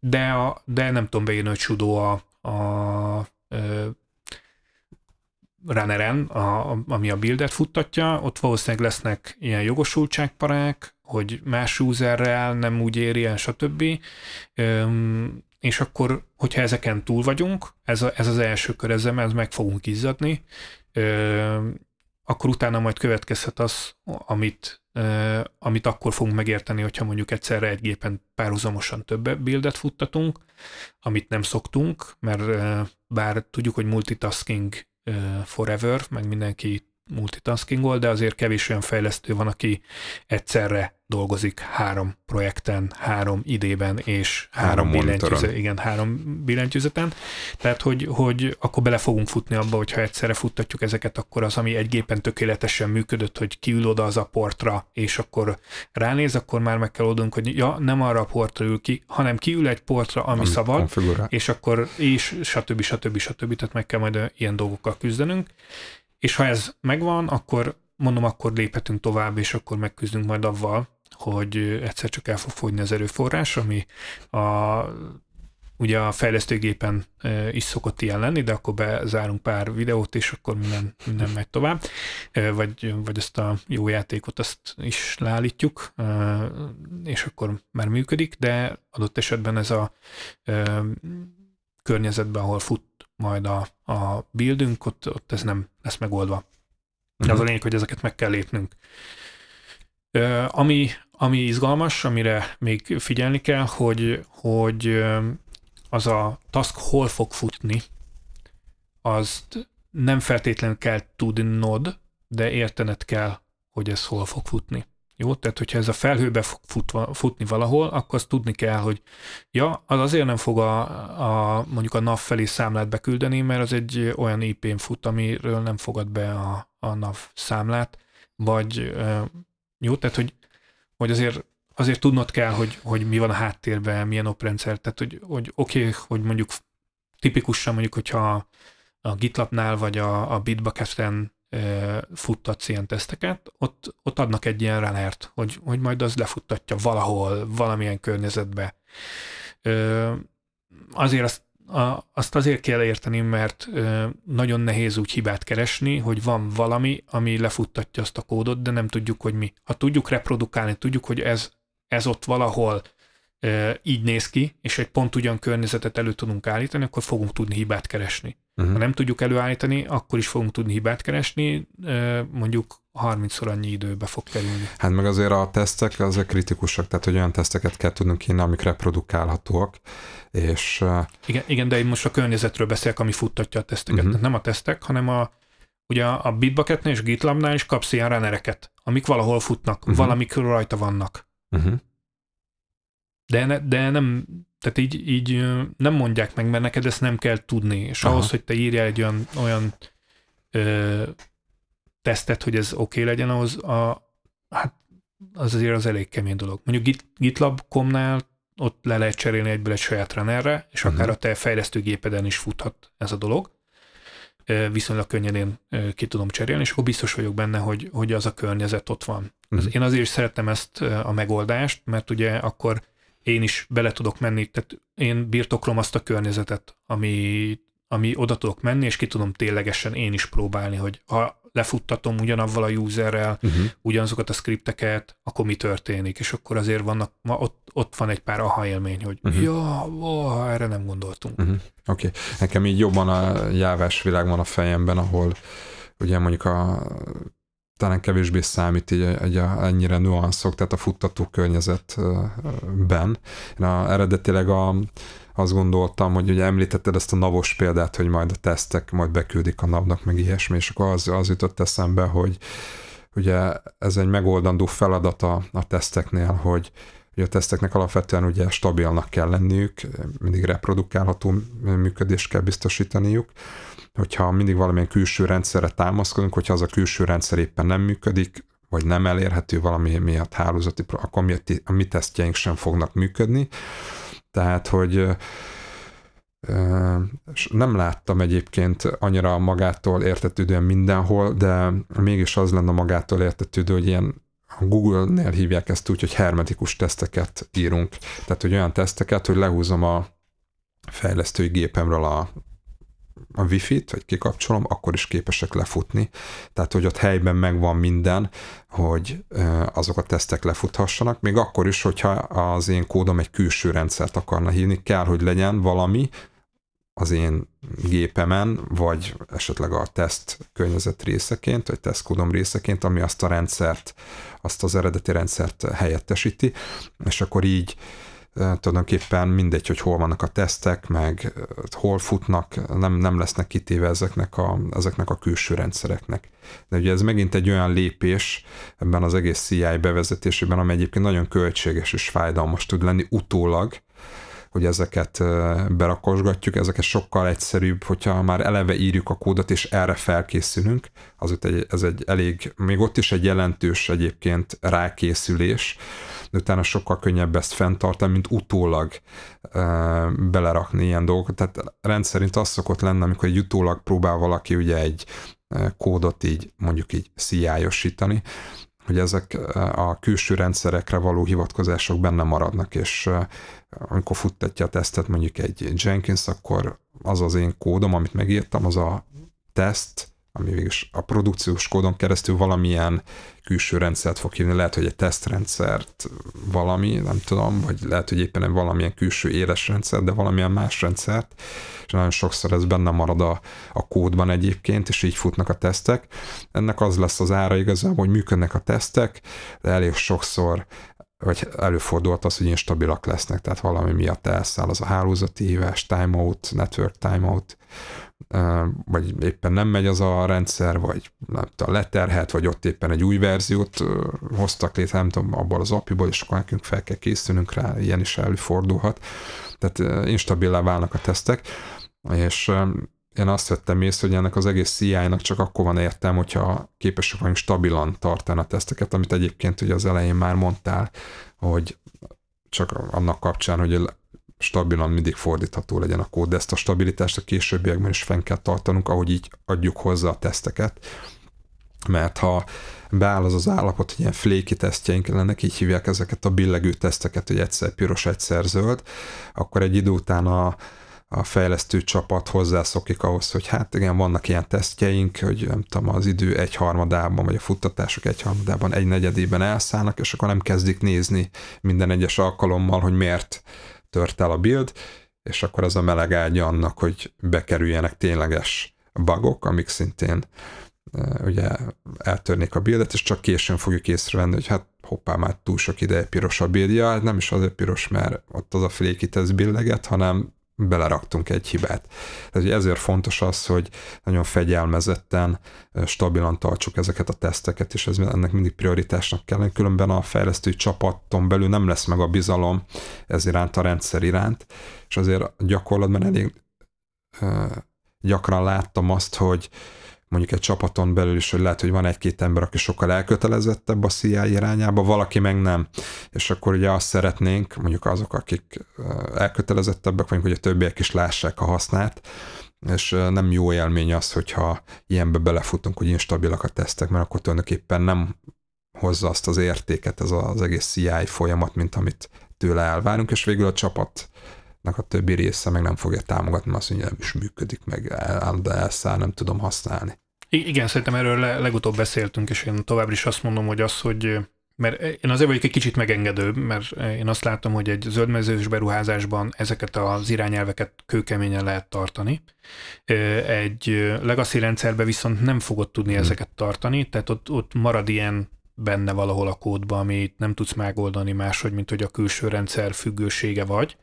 de, a, de nem tudom beírni, hogy sudo a, a runneren, a, ami a buildet futtatja, ott valószínűleg lesznek ilyen jogosultságparák, hogy más userrel nem úgy éri el, stb. És akkor, hogyha ezeken túl vagyunk, ez, a, ez az első kör, ezzel ez meg fogunk izzadni, akkor utána majd következhet az, amit, amit akkor fogunk megérteni, hogyha mondjuk egyszerre egy gépen párhuzamosan több buildet futtatunk, amit nem szoktunk, mert bár tudjuk, hogy multitasking forever, meg mindenki multitaskingol, de azért kevés olyan fejlesztő van, aki egyszerre dolgozik három projekten, három idében és három, három billentyűzeten. Igen, három billentyűzeten. Tehát, hogy, hogy akkor bele fogunk futni abba, hogyha egyszerre futtatjuk ezeket, akkor az, ami egy gépen tökéletesen működött, hogy kiül oda az a portra, és akkor ránéz, akkor már meg kell oldunk, hogy ja, nem arra a portra ül ki, hanem kiül egy portra, ami, ami szabad, konfigurál. és akkor, és stb. stb. stb. stb. Tehát meg kell majd ilyen dolgokkal küzdenünk. És ha ez megvan, akkor mondom, akkor léphetünk tovább, és akkor megküzdünk majd avval, hogy egyszer csak el fog fogyni az erőforrás, ami a, ugye a fejlesztőgépen is szokott ilyen lenni, de akkor bezárunk pár videót, és akkor minden, minden megy tovább, vagy, vagy ezt a jó játékot azt is leállítjuk, és akkor már működik, de adott esetben ez a környezetben, ahol fut majd a, a buildünk, ott, ott ez nem lesz megoldva. Uh-huh. Az a mhm. lényeg, hogy ezeket meg kell lépnünk. Ö, ami, ami izgalmas, amire még figyelni kell, hogy, hogy az a task hol fog futni, azt nem feltétlenül kell tudnod, de értened kell, hogy ez hol fog futni. Jó, tehát hogyha ez a felhőbe fog futva, futni valahol, akkor azt tudni kell, hogy ja, az azért nem fog a, a mondjuk a NAV felé számlát beküldeni, mert az egy olyan IP-n fut, amiről nem fogad be a, a NAV számlát, vagy jó, tehát hogy, hogy azért azért tudnod kell, hogy, hogy mi van a háttérben, milyen oprendszer, tehát hogy, hogy oké, okay, hogy mondjuk tipikusan mondjuk, hogyha a GitLabnál vagy a, a Bitbucket-en futtatsz ilyen teszteket, ott, ott adnak egy ilyen runnert, hogy, hogy majd az lefuttatja valahol, valamilyen környezetbe. Azért azt, azt azért kell érteni, mert nagyon nehéz úgy hibát keresni, hogy van valami, ami lefuttatja azt a kódot, de nem tudjuk, hogy mi. Ha tudjuk reprodukálni, tudjuk, hogy ez, ez ott valahol így néz ki, és egy pont ugyan környezetet elő tudunk állítani, akkor fogunk tudni hibát keresni. Uh-huh. Ha nem tudjuk előállítani, akkor is fogunk tudni hibát keresni, mondjuk 30-szor annyi időbe fog kerülni. Hát meg azért a tesztek azok kritikusak, tehát hogy olyan teszteket kell tudnunk kínálni, amik reprodukálhatóak, és... Igen, igen, de én most a környezetről beszélek, ami futtatja a teszteket. Uh-huh. Nem a tesztek, hanem a, ugye a Bitbucketnél és GitLabnál is kapsz ilyen runnereket, amik valahol futnak, uh-huh. valamik rajta vannak. Uh-huh. De, ne, de nem, tehát így, így nem mondják meg, mert neked ezt nem kell tudni. És Aha. ahhoz, hogy te írjál egy olyan, olyan ö, tesztet, hogy ez oké okay legyen, ahhoz a, hát az azért az elég kemény dolog. Mondjuk GitLab.com-nál ott le lehet cserélni egyből egy saját runnerre, és uh-huh. akár a te fejlesztőgépeden is futhat ez a dolog. Viszonylag könnyen én ki tudom cserélni, és akkor biztos vagyok benne, hogy, hogy az a környezet ott van. Uh-huh. Én azért is szeretem ezt a megoldást, mert ugye akkor én is bele tudok menni, tehát én birtoklom azt a környezetet, ami, ami oda tudok menni, és ki tudom ténylegesen én is próbálni, hogy ha lefuttatom ugyanavval a userrel, uh-huh. ugyanazokat a skripteket, akkor mi történik, és akkor azért vannak, ma ott, ott van egy pár aha élmény, hogy uh-huh. ja, ó, erre nem gondoltunk. Uh-huh. Oké, okay. nekem így jobban a jávás világ van a fejemben, ahol ugye mondjuk a talán kevésbé számít így egy a, ennyire nuanszok, tehát a futtató környezetben. Én a, eredetileg a, azt gondoltam, hogy ugye említetted ezt a navos példát, hogy majd a tesztek majd beküldik a navnak, meg ilyesmi, és akkor az, az jutott eszembe, hogy ugye ez egy megoldandó feladat a, a teszteknél, hogy ugye a teszteknek alapvetően ugye stabilnak kell lenniük, mindig reprodukálható működést kell biztosítaniuk, hogyha mindig valamilyen külső rendszerre támaszkodunk, hogyha az a külső rendszer éppen nem működik, vagy nem elérhető valami miatt hálózati, akkor mi, a mi tesztjeink sem fognak működni. Tehát, hogy nem láttam egyébként annyira magától értetődően mindenhol, de mégis az lenne magától értetődő, hogy ilyen a Google-nél hívják ezt úgy, hogy hermetikus teszteket írunk. Tehát, hogy olyan teszteket, hogy lehúzom a fejlesztői gépemről a a wifi-t, vagy kikapcsolom, akkor is képesek lefutni. Tehát, hogy ott helyben megvan minden, hogy azok a tesztek lefuthassanak, még akkor is, hogyha az én kódom egy külső rendszert akarna hívni, kell, hogy legyen valami, az én gépemen, vagy esetleg a teszt környezet részeként, vagy tesztkódom részeként, ami azt a rendszert, azt az eredeti rendszert helyettesíti, és akkor így tulajdonképpen mindegy, hogy hol vannak a tesztek, meg hol futnak, nem, nem lesznek kitéve ezeknek a, ezeknek a külső rendszereknek. De ugye ez megint egy olyan lépés ebben az egész CI bevezetésében, ami egyébként nagyon költséges és fájdalmas tud lenni utólag, hogy ezeket berakosgatjuk, ezeket sokkal egyszerűbb, hogyha már eleve írjuk a kódot, és erre felkészülünk, az egy, ez egy elég, még ott is egy jelentős egyébként rákészülés, de utána sokkal könnyebb ezt fenntartani, mint utólag uh, belerakni ilyen dolgokat. Tehát rendszerint az szokott lenni, amikor egy utólag próbál valaki ugye egy kódot így mondjuk így CI-osítani, hogy ezek a külső rendszerekre való hivatkozások benne maradnak, és amikor futtatja a tesztet mondjuk egy Jenkins, akkor az az én kódom, amit megírtam, az a teszt, ami végül a produkciós kódon keresztül valamilyen külső rendszert fog hívni, lehet, hogy egy tesztrendszert valami, nem tudom, vagy lehet, hogy éppen valamilyen külső éles rendszer, de valamilyen más rendszert, és nagyon sokszor ez benne marad a, a kódban egyébként, és így futnak a tesztek. Ennek az lesz az ára igazából, hogy működnek a tesztek, de elég sokszor vagy előfordult az, hogy instabilak lesznek, tehát valami miatt elszáll az a hálózati hívás, timeout, network timeout, vagy éppen nem megy az a rendszer, vagy nem tudom, leterhet, vagy ott éppen egy új verziót hoztak létre, nem tudom, abból az apiból, és akkor nekünk fel kell készülnünk rá, ilyen is előfordulhat. Tehát instabilá válnak a tesztek, és én azt vettem észre, hogy ennek az egész CI-nak csak akkor van értelme, hogyha képesek vagyunk stabilan tartani a teszteket, amit egyébként ugye az elején már mondtál, hogy csak annak kapcsán, hogy stabilan mindig fordítható legyen a kód, de ezt a stabilitást a későbbiekben is fenn kell tartanunk, ahogy így adjuk hozzá a teszteket, mert ha beáll az az állapot, hogy ilyen fléki tesztjeink lennek, így hívják ezeket a billegő teszteket, hogy egyszer piros, egyszer zöld, akkor egy idő után a, a fejlesztő csapat hozzászokik ahhoz, hogy hát igen, vannak ilyen tesztjeink, hogy nem tudom, az idő egy harmadában, vagy a futtatások egy harmadában, egy negyedében elszállnak, és akkor nem kezdik nézni minden egyes alkalommal, hogy miért tört el a build, és akkor ez a meleg ágya annak, hogy bekerüljenek tényleges bugok, amik szintén ugye eltörnék a buildet, és csak későn fogjuk észrevenni, hogy hát hoppá, már túl sok ideje piros a buildja, hát nem is azért piros, mert ott az a flékit ez billeget, hanem beleraktunk egy hibát. Ezért fontos az, hogy nagyon fegyelmezetten, stabilan tartsuk ezeket a teszteket, és ez ennek mindig prioritásnak kell különben a fejlesztői csapaton belül nem lesz meg a bizalom ez iránt, a rendszer iránt, és azért gyakorlatban elég gyakran láttam azt, hogy mondjuk egy csapaton belül is, hogy lehet, hogy van egy-két ember, aki sokkal elkötelezettebb a CI irányába, valaki meg nem. És akkor ugye azt szeretnénk, mondjuk azok, akik elkötelezettebbek vagyunk, hogy a többiek is lássák a hasznát, és nem jó élmény az, hogyha ilyenbe belefutunk, hogy instabilak a tesztek, mert akkor tulajdonképpen nem hozza azt az értéket ez az egész CI folyamat, mint amit tőle elvárunk, és végül a csapat a többi része meg nem fogja támogatni, azt mondja, nem is működik, meg el, de elszáll, nem tudom használni. Igen, szerintem erről le, legutóbb beszéltünk, és én továbbra is azt mondom, hogy az, hogy mert én azért vagyok egy kicsit megengedőbb, mert én azt látom, hogy egy zöldmezős beruházásban ezeket az irányelveket kőkeményen lehet tartani. Egy legacy rendszerben viszont nem fogod tudni hmm. ezeket tartani, tehát ott, ott marad ilyen benne valahol a kódba, amit nem tudsz megoldani máshogy, mint hogy a külső rendszer függősége vagy.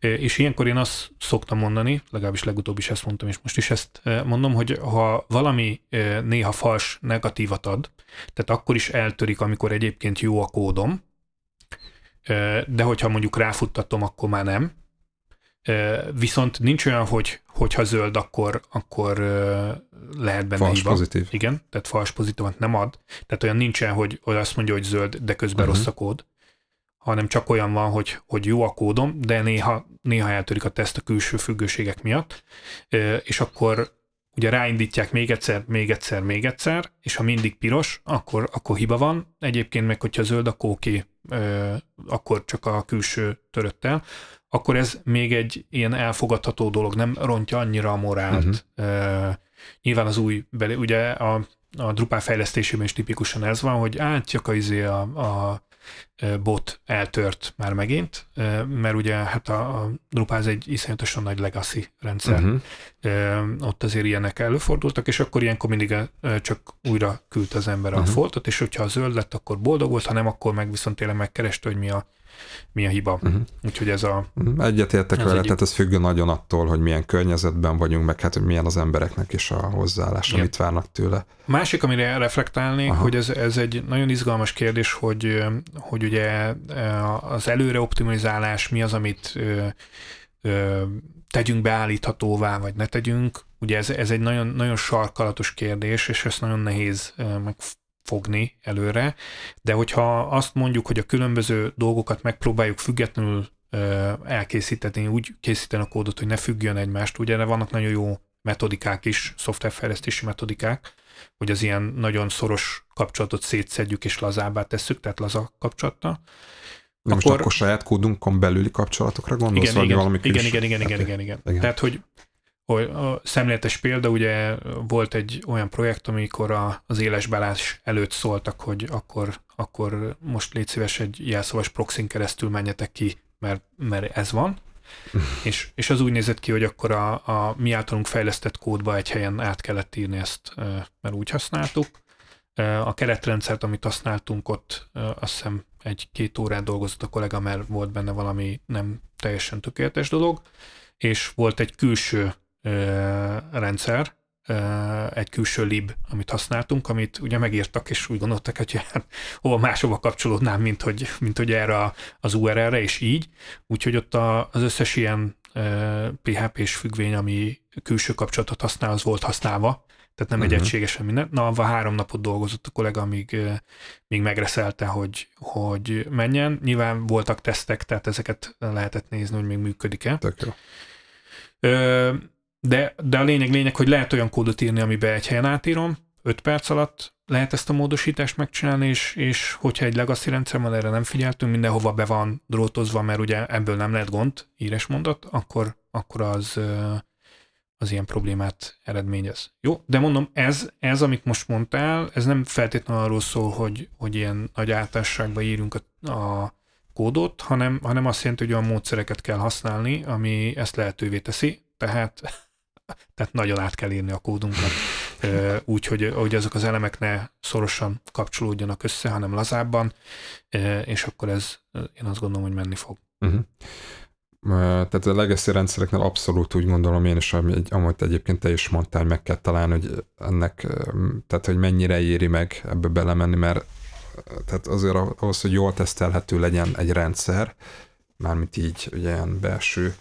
És ilyenkor én azt szoktam mondani, legalábbis legutóbb is ezt mondtam, és most is ezt mondom, hogy ha valami néha fals negatívat ad, tehát akkor is eltörik, amikor egyébként jó a kódom, de hogyha mondjuk ráfuttatom, akkor már nem, Viszont nincs olyan, hogy hogyha zöld, akkor, akkor lehet benne fals hiba. pozitív. Igen, tehát fals pozitívot nem ad. Tehát olyan nincsen, hogy azt mondja, hogy zöld, de közben uh-huh. rossz a kód hanem csak olyan van, hogy, hogy jó a kódom, de néha, néha eltörik a teszt a külső függőségek miatt, és akkor ugye ráindítják még egyszer, még egyszer, még egyszer, és ha mindig piros, akkor, akkor hiba van. Egyébként meg, hogyha zöld, akkor oké, akkor csak a külső törött el, akkor ez még egy ilyen elfogadható dolog, nem rontja annyira a morált. Uh-huh. Nyilván az új, ugye a, a Drupal fejlesztésében is tipikusan ez van, hogy átjak a, izé a, a bot eltört már megint, mert ugye hát a, a Drupal ez egy iszonyatosan nagy legacy rendszer. Uh-huh. Ott azért ilyenek előfordultak, és akkor ilyenkor mindig csak újra küldte az ember uh-huh. a mhm. foltot, és hogyha a zöld lett, akkor boldog volt, ha nem, akkor meg viszont tényleg megkereste, hogy mi a mi a hiba. Uh-huh. Úgyhogy ez a... Uh-huh. Egyetértek vele, egyik... tehát ez függ nagyon attól, hogy milyen környezetben vagyunk, meg hát hogy milyen az embereknek is a hozzáállása, mit várnak tőle. Másik, amire reflektálnék, Aha. hogy ez, ez egy nagyon izgalmas kérdés, hogy, hogy ugye az előre optimalizálás mi az, amit tegyünk beállíthatóvá, vagy ne tegyünk. Ugye ez, ez egy nagyon, nagyon sarkalatos kérdés, és ezt nagyon nehéz meg fogni előre, de hogyha azt mondjuk, hogy a különböző dolgokat megpróbáljuk függetlenül elkészíteni, úgy készíteni a kódot, hogy ne függjön egymást, ugye de vannak nagyon jó metodikák is, szoftverfejlesztési metodikák, hogy az ilyen nagyon szoros kapcsolatot szétszedjük és lazábbá tesszük, tehát laza kapcsolattal. De akkor... most akkor saját kódunkon belüli kapcsolatokra gondolsz? Igen, igen, valami igen, igen, igen, igen, igen, igen, igen. Tehát, hogy a szemléletes példa, ugye volt egy olyan projekt, amikor a, az éles belás előtt szóltak, hogy akkor, akkor most légy szíves egy jelszavas proxin keresztül menjetek ki, mert, mert ez van. *laughs* és, és az úgy nézett ki, hogy akkor a, a mi általunk fejlesztett kódba egy helyen át kellett írni ezt, mert úgy használtuk. A keretrendszert, amit használtunk ott, azt hiszem egy-két órát dolgozott a kollega, mert volt benne valami nem teljesen tökéletes dolog, és volt egy külső rendszer, egy külső lib, amit használtunk, amit ugye megírtak, és úgy gondoltak, hogy hát, hova máshova kapcsolódnám, mint hogy, mint hogy erre az URL-re, és így. Úgyhogy ott a, az összes ilyen PHP-s függvény, ami külső kapcsolatot használ, az volt használva, tehát nem uh-huh. egy mhm. egységesen minden. Na, avval három napot dolgozott a kollega, amíg, míg megreszelte, hogy, hogy menjen. Nyilván voltak tesztek, tehát ezeket lehetett nézni, hogy még működik-e. Tök jó. Ö, de, de a lényeg lényeg, hogy lehet olyan kódot írni, amiben egy helyen átírom, 5 perc alatt lehet ezt a módosítást megcsinálni, és, és hogyha egy legacy rendszer van, erre nem figyeltünk, mindenhova be van drótozva, mert ugye ebből nem lehet gond, íres mondat, akkor, akkor az, az ilyen problémát eredményez. Jó, de mondom, ez, ez, amit most mondtál, ez nem feltétlenül arról szól, hogy, hogy ilyen nagy általánosságban írjunk a, a kódot, hanem, hanem azt jelenti, hogy olyan módszereket kell használni, ami ezt lehetővé teszi. Tehát tehát nagyon át kell írni a kódunkat, *laughs* úgy, hogy, hogy azok az elemek ne szorosan kapcsolódjanak össze, hanem lazábban, és akkor ez én azt gondolom, hogy menni fog. Uh-huh. Tehát a legacy rendszereknél abszolút úgy gondolom én is, amit egyébként te is mondtál, hogy meg kell találni, hogy ennek, tehát hogy mennyire éri meg ebbe belemenni, mert tehát azért ahhoz, hogy jól tesztelhető legyen egy rendszer, mármint így ugye ilyen belső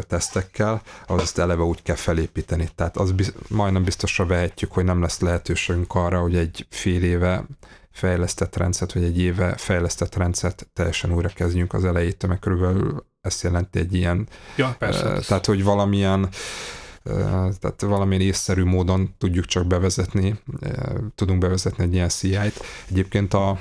tesztekkel, az ezt eleve úgy kell felépíteni. Tehát az biz, majdnem biztosra vehetjük, hogy nem lesz lehetőségünk arra, hogy egy fél éve fejlesztett rendszert, vagy egy éve fejlesztett rendszert teljesen újra kezdjünk az elejétől, meg körülbelül ezt jelenti egy ilyen, ja, persze, tehát hogy valamilyen tehát valamilyen észszerű módon tudjuk csak bevezetni, tudunk bevezetni egy ilyen CI-t. Egyébként a,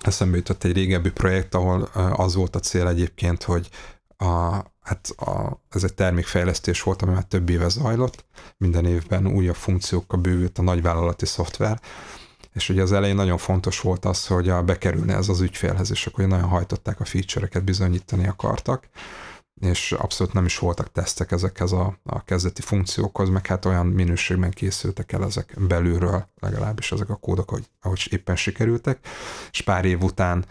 eszembe jutott egy régebbi projekt, ahol az volt a cél egyébként, hogy a, hát a, ez egy termékfejlesztés volt, ami már több éve zajlott, minden évben újabb funkciókkal bővült a nagyvállalati szoftver, és ugye az elején nagyon fontos volt az, hogy a, bekerülne ez az ügyfélhez, és akkor nagyon hajtották a feature-eket, bizonyítani akartak, és abszolút nem is voltak tesztek ezekhez a, a kezdeti funkciókhoz, meg hát olyan minőségben készültek el ezek belülről, legalábbis ezek a kódok, hogy, ahogy éppen sikerültek, és pár év után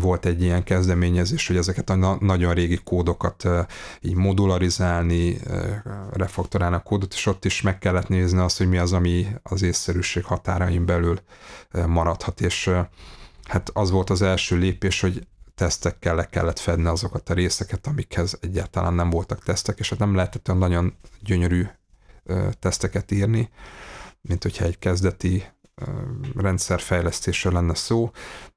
volt egy ilyen kezdeményezés, hogy ezeket a na- nagyon régi kódokat így modularizálni, refaktorálni a kódot, és ott is meg kellett nézni azt, hogy mi az, ami az észszerűség határain belül maradhat, és hát az volt az első lépés, hogy tesztekkel le kellett fedni azokat a részeket, amikhez egyáltalán nem voltak tesztek, és hát nem lehetett olyan nagyon gyönyörű teszteket írni, mint hogyha egy kezdeti rendszerfejlesztésről lenne szó,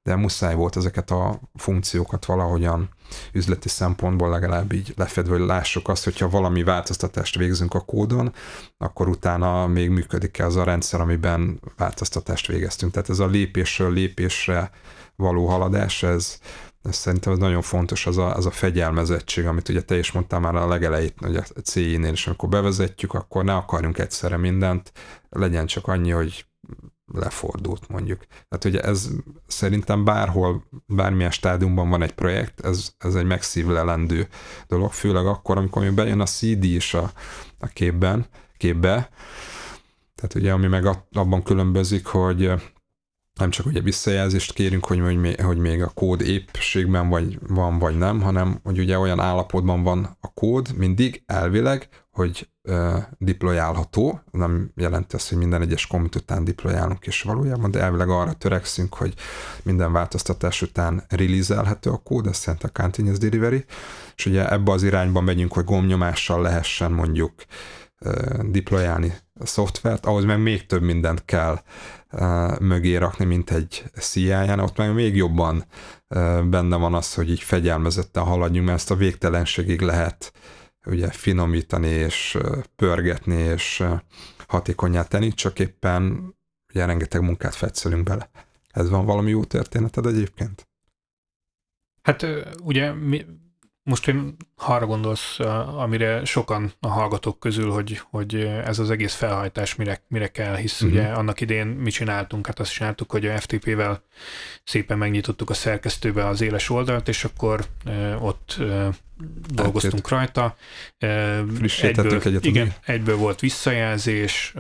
de muszáj volt ezeket a funkciókat valahogyan üzleti szempontból legalább így lefedve, hogy lássuk azt, hogyha valami változtatást végzünk a kódon, akkor utána még működik-e az a rendszer, amiben változtatást végeztünk. Tehát ez a lépésről lépésre való haladás, ez, ez szerintem ez nagyon fontos, az a, az a fegyelmezettség, amit ugye te is mondtál már a legelejét, hogy a CI-nél is, amikor bevezetjük, akkor ne akarjunk egyszerre mindent, legyen csak annyi, hogy lefordult mondjuk. Tehát ugye ez szerintem bárhol, bármilyen stádiumban van egy projekt, ez, ez egy megszívlelendő dolog, főleg akkor, amikor még bejön a CD is a, a képben, képbe, tehát ugye ami meg abban különbözik, hogy nem csak ugye visszajelzést kérünk, hogy, hogy, még, hogy még a kód épségben vagy, van vagy nem, hanem hogy ugye olyan állapotban van a kód mindig elvileg, hogy uh, deployálható, nem jelenti azt, hogy minden egyes commit után deployálunk is valójában, de elvileg arra törekszünk, hogy minden változtatás után release a kód, ezt jelenti a continuous delivery, és ugye ebbe az irányba megyünk, hogy gomnyomással lehessen mondjuk uh, deployálni a szoftvert, ahhoz meg még több mindent kell mögé rakni, mint egy CI-ján, ott meg még jobban benne van az, hogy így fegyelmezetten haladjunk, mert ezt a végtelenségig lehet ugye finomítani és pörgetni és hatékonyá tenni, csak éppen ugye rengeteg munkát fetszelünk bele. Ez van valami jó történeted egyébként? Hát ugye mi, most én arra gondolsz, amire sokan a hallgatók közül, hogy, hogy ez az egész felhajtás mire, mire kell, hisz uh-huh. ugye annak idén mi csináltunk, hát azt csináltuk, hogy a FTP-vel szépen megnyitottuk a szerkesztőbe az éles oldalt, és akkor ott dolgoztunk rajta. Frissítettünk egyet. Igen, egyből volt visszajelzés,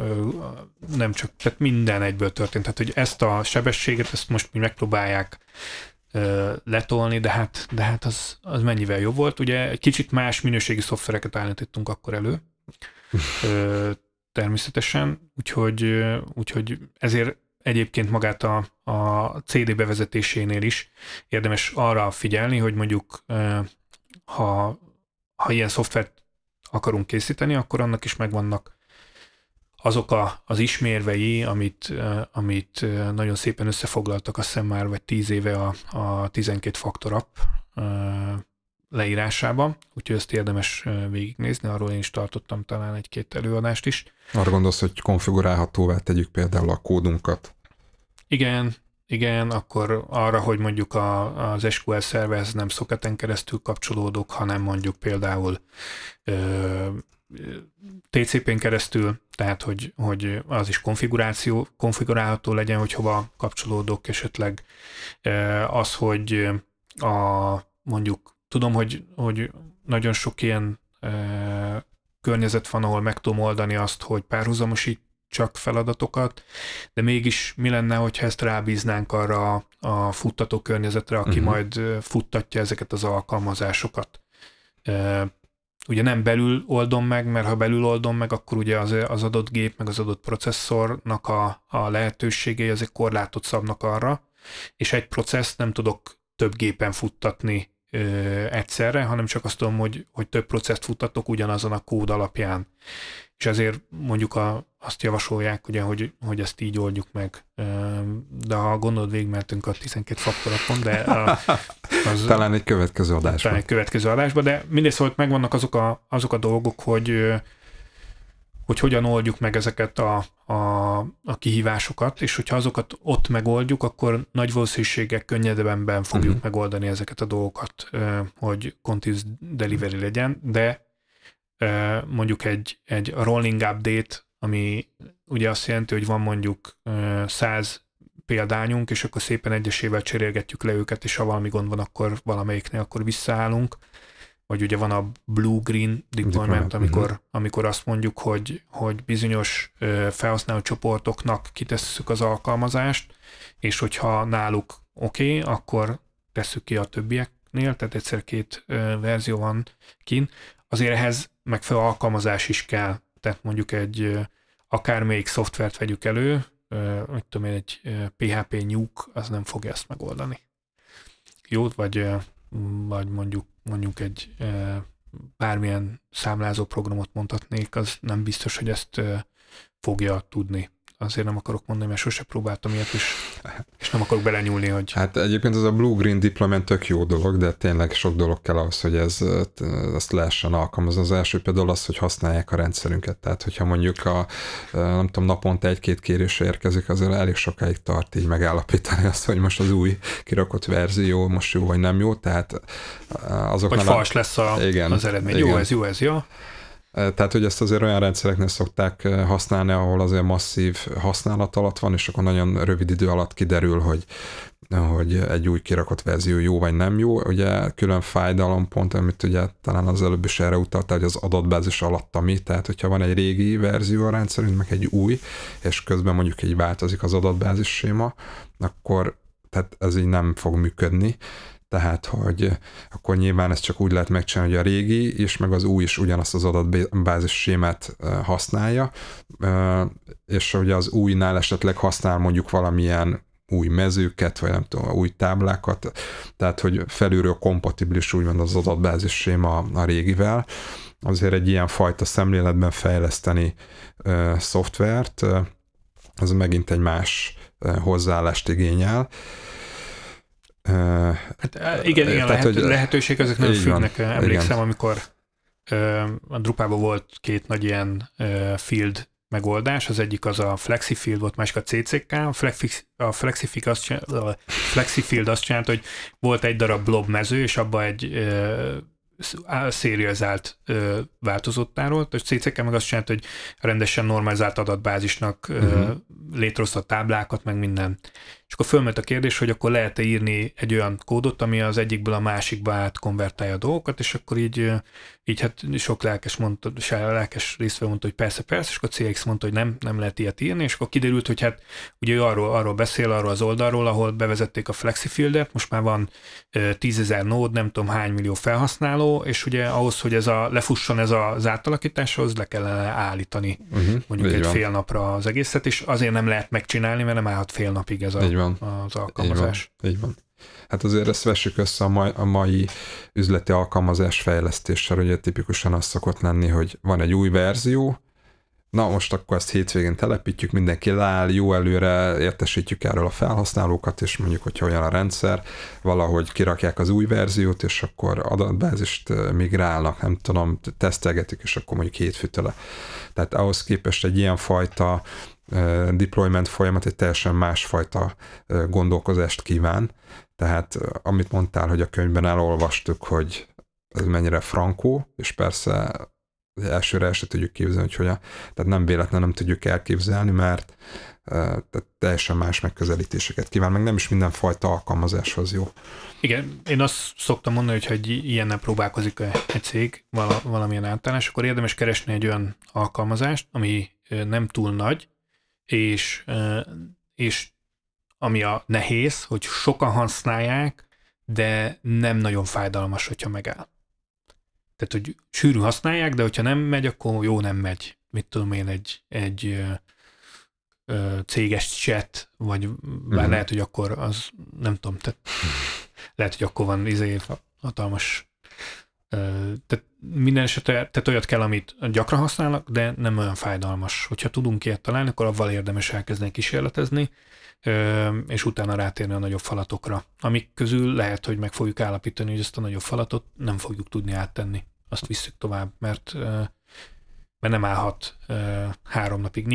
nem csak, tehát minden egyből történt. Tehát, hogy ezt a sebességet, ezt most mi megpróbálják letolni, de hát, de hát az, az mennyivel jobb volt. Ugye egy kicsit más minőségi szoftvereket állítottunk akkor elő, természetesen, úgyhogy, úgyhogy ezért egyébként magát a, a CD bevezetésénél is érdemes arra figyelni, hogy mondjuk ha, ha ilyen szoftvert akarunk készíteni, akkor annak is megvannak azok a, az ismérvei, amit, amit nagyon szépen összefoglaltak, azt hiszem már vagy tíz éve a, a 12 faktor app leírásában, úgyhogy ezt érdemes végignézni, arról én is tartottam talán egy-két előadást is. Arra gondolsz, hogy konfigurálhatóvá tegyük például a kódunkat? Igen, igen, akkor arra, hogy mondjuk a, az SQL szerverhez nem szoketen keresztül kapcsolódok, hanem mondjuk például ö, TCP-n keresztül, tehát hogy, hogy az is konfiguráció, konfigurálható legyen, hogy hova kapcsolódok, esetleg az, hogy a, mondjuk tudom, hogy, hogy nagyon sok ilyen környezet van, ahol meg tudom oldani azt, hogy párhuzamosít csak feladatokat, de mégis mi lenne, hogyha ezt rábíznánk arra a futtató környezetre, aki uh-huh. majd futtatja ezeket az alkalmazásokat. Ugye nem belül oldom meg, mert ha belül oldom meg, akkor ugye az, az adott gép, meg az adott processzornak a, a lehetőségei azért korlátot szabnak arra, és egy processzt nem tudok több gépen futtatni ö, egyszerre, hanem csak azt tudom, hogy, hogy több processzt futtatok ugyanazon a kód alapján és ezért mondjuk a, azt javasolják, ugye, hogy, hogy ezt így oldjuk meg. De ha gondolod, végigmentünk a 12 faktorokon, de a, *laughs* az, talán egy következő adásban. Talán egy következő adásban, de mindegy szóval megvannak azok a, azok a dolgok, hogy hogy hogyan oldjuk meg ezeket a, a, a kihívásokat, és hogyha azokat ott megoldjuk, akkor nagy valószínűséggel könnyedebben fogjuk uh-huh. megoldani ezeket a dolgokat, hogy continuous delivery legyen, de mondjuk egy, egy rolling update, ami ugye azt jelenti, hogy van mondjuk 100 példányunk, és akkor szépen egyesével cserélgetjük le őket, és ha valami gond van, akkor valamelyiknél akkor visszaállunk. Vagy ugye van a blue-green deployment, amikor, uh-huh. amikor azt mondjuk, hogy, hogy bizonyos felhasználó csoportoknak kitesszük az alkalmazást, és hogyha náluk oké, okay, akkor tesszük ki a többieknél, tehát egyszer két verzió van kin. Azért ehhez megfelelő alkalmazás is kell. Tehát mondjuk egy akármelyik szoftvert vegyük elő, mit tudom én, egy PHP nyúk, az nem fogja ezt megoldani. Jó, vagy, vagy mondjuk, mondjuk egy bármilyen számlázó programot mondhatnék, az nem biztos, hogy ezt fogja tudni. Azért nem akarok mondani, mert sose próbáltam ilyet, és, és nem akarok belenyúlni, hogy... Hát egyébként ez a Blue-Green deployment tök jó dolog, de tényleg sok dolog kell ahhoz, hogy ez, ezt lehessen alkalmazni. Az első például az, hogy használják a rendszerünket. Tehát, hogyha mondjuk a, nem tudom, naponta egy-két kérés érkezik, azért elég sokáig tart így megállapítani azt, hogy most az új kirakott verzió most jó vagy nem jó. Tehát azoknál... Vagy fals lesz a, igen, az eredmény. Igen. Jó ez, jó ez, jó. Tehát, hogy ezt azért olyan rendszereknél szokták használni, ahol azért masszív használat alatt van, és akkor nagyon rövid idő alatt kiderül, hogy hogy egy új kirakott verzió jó vagy nem jó. Ugye külön fájdalompont, amit ugye talán az előbb is erre utalta, hogy az adatbázis alatt mi, tehát hogyha van egy régi verzió a rendszerünk, meg egy új, és közben mondjuk egy változik az adatbázis séma, akkor tehát ez így nem fog működni tehát hogy akkor nyilván ezt csak úgy lehet megcsinálni, hogy a régi és meg az új is ugyanazt az adatbázis sémát használja, és ugye az újnál esetleg használ mondjuk valamilyen új mezőket, vagy nem tudom, új táblákat, tehát hogy felülről kompatibilis úgymond az adatbázis séma a régivel, azért egy ilyen fajta szemléletben fejleszteni uh, szoftvert, uh, az megint egy más uh, hozzáállást igényel, Hát igen, igen tehát, lehet, hogy lehetőség, ezek nem függnek. Van, Emlékszem, igen. amikor a Drupában volt két nagy ilyen field megoldás, az egyik az a FlexiField volt, másik a CCK, a, Flexi, a Flexifield azt, csinálta, a FlexiField azt csinálta, hogy volt egy darab blob mező, és abba egy szérializált változottáról, és CCK meg azt csinálta, hogy rendesen normalizált adatbázisnak uh-huh. létrehozta táblákat, meg minden. És akkor fölmet a kérdés, hogy akkor lehet-e írni egy olyan kódot, ami az egyikből a másikba átkonvertálja a dolgokat, és akkor így, így hát sok lelkes mondta, lelkes részve mondta, hogy persze, persze, és akkor CX mondta, hogy nem, nem lehet ilyet írni, és akkor kiderült, hogy hát ugye arról, arról beszél, arról az oldalról, ahol bevezették a FlexiFieldet, most már van tízezer nód, nem tudom hány millió felhasználó, és ugye ahhoz, hogy ez a, lefusson ez az átalakításhoz, le kellene állítani uh-huh, mondjuk egy van. fél napra az egészet, és azért nem lehet megcsinálni, mert nem állhat fél napig ez a így van. az alkalmazás. Így van. Így van. Hát azért ezt vessük össze a mai, a mai üzleti alkalmazás fejlesztéssel, ugye tipikusan az szokott lenni, hogy van egy új verzió, na most akkor ezt hétvégén telepítjük, mindenki leáll, jó előre értesítjük erről a felhasználókat, és mondjuk, hogyha olyan a rendszer, valahogy kirakják az új verziót, és akkor adatbázist migrálnak, nem tudom, tesztelgetik, és akkor mondjuk hétfőtől. Tehát ahhoz képest egy ilyen fajta deployment folyamat egy teljesen másfajta gondolkozást kíván. Tehát amit mondtál, hogy a könyvben elolvastuk, hogy ez mennyire frankó, és persze elsőre el se tudjuk képzelni, hogy hogyan. Tehát nem véletlen nem tudjuk elképzelni, mert tehát teljesen más megközelítéseket kíván, meg nem is mindenfajta alkalmazáshoz jó. Igen, én azt szoktam mondani, hogy ha egy ilyennel próbálkozik egy cég valamilyen általános, akkor érdemes keresni egy olyan alkalmazást, ami nem túl nagy, és, és ami a nehéz, hogy sokan használják, de nem nagyon fájdalmas, hogyha megáll. Tehát, hogy sűrű használják, de hogyha nem megy, akkor jó nem megy. Mit tudom én, egy, egy ö, ö, céges chat, vagy bár uh-huh. lehet, hogy akkor az, nem tudom, tehát lehet, hogy akkor van izé hatalmas tehát minden esetre tehát olyat kell, amit gyakran használnak, de nem olyan fájdalmas. Hogyha tudunk ilyet találni, akkor avval érdemes elkezdeni kísérletezni, és utána rátérni a nagyobb falatokra, amik közül lehet, hogy meg fogjuk állapítani, hogy ezt a nagyobb falatot nem fogjuk tudni áttenni. Azt visszük tovább, mert, mert nem állhat három napig.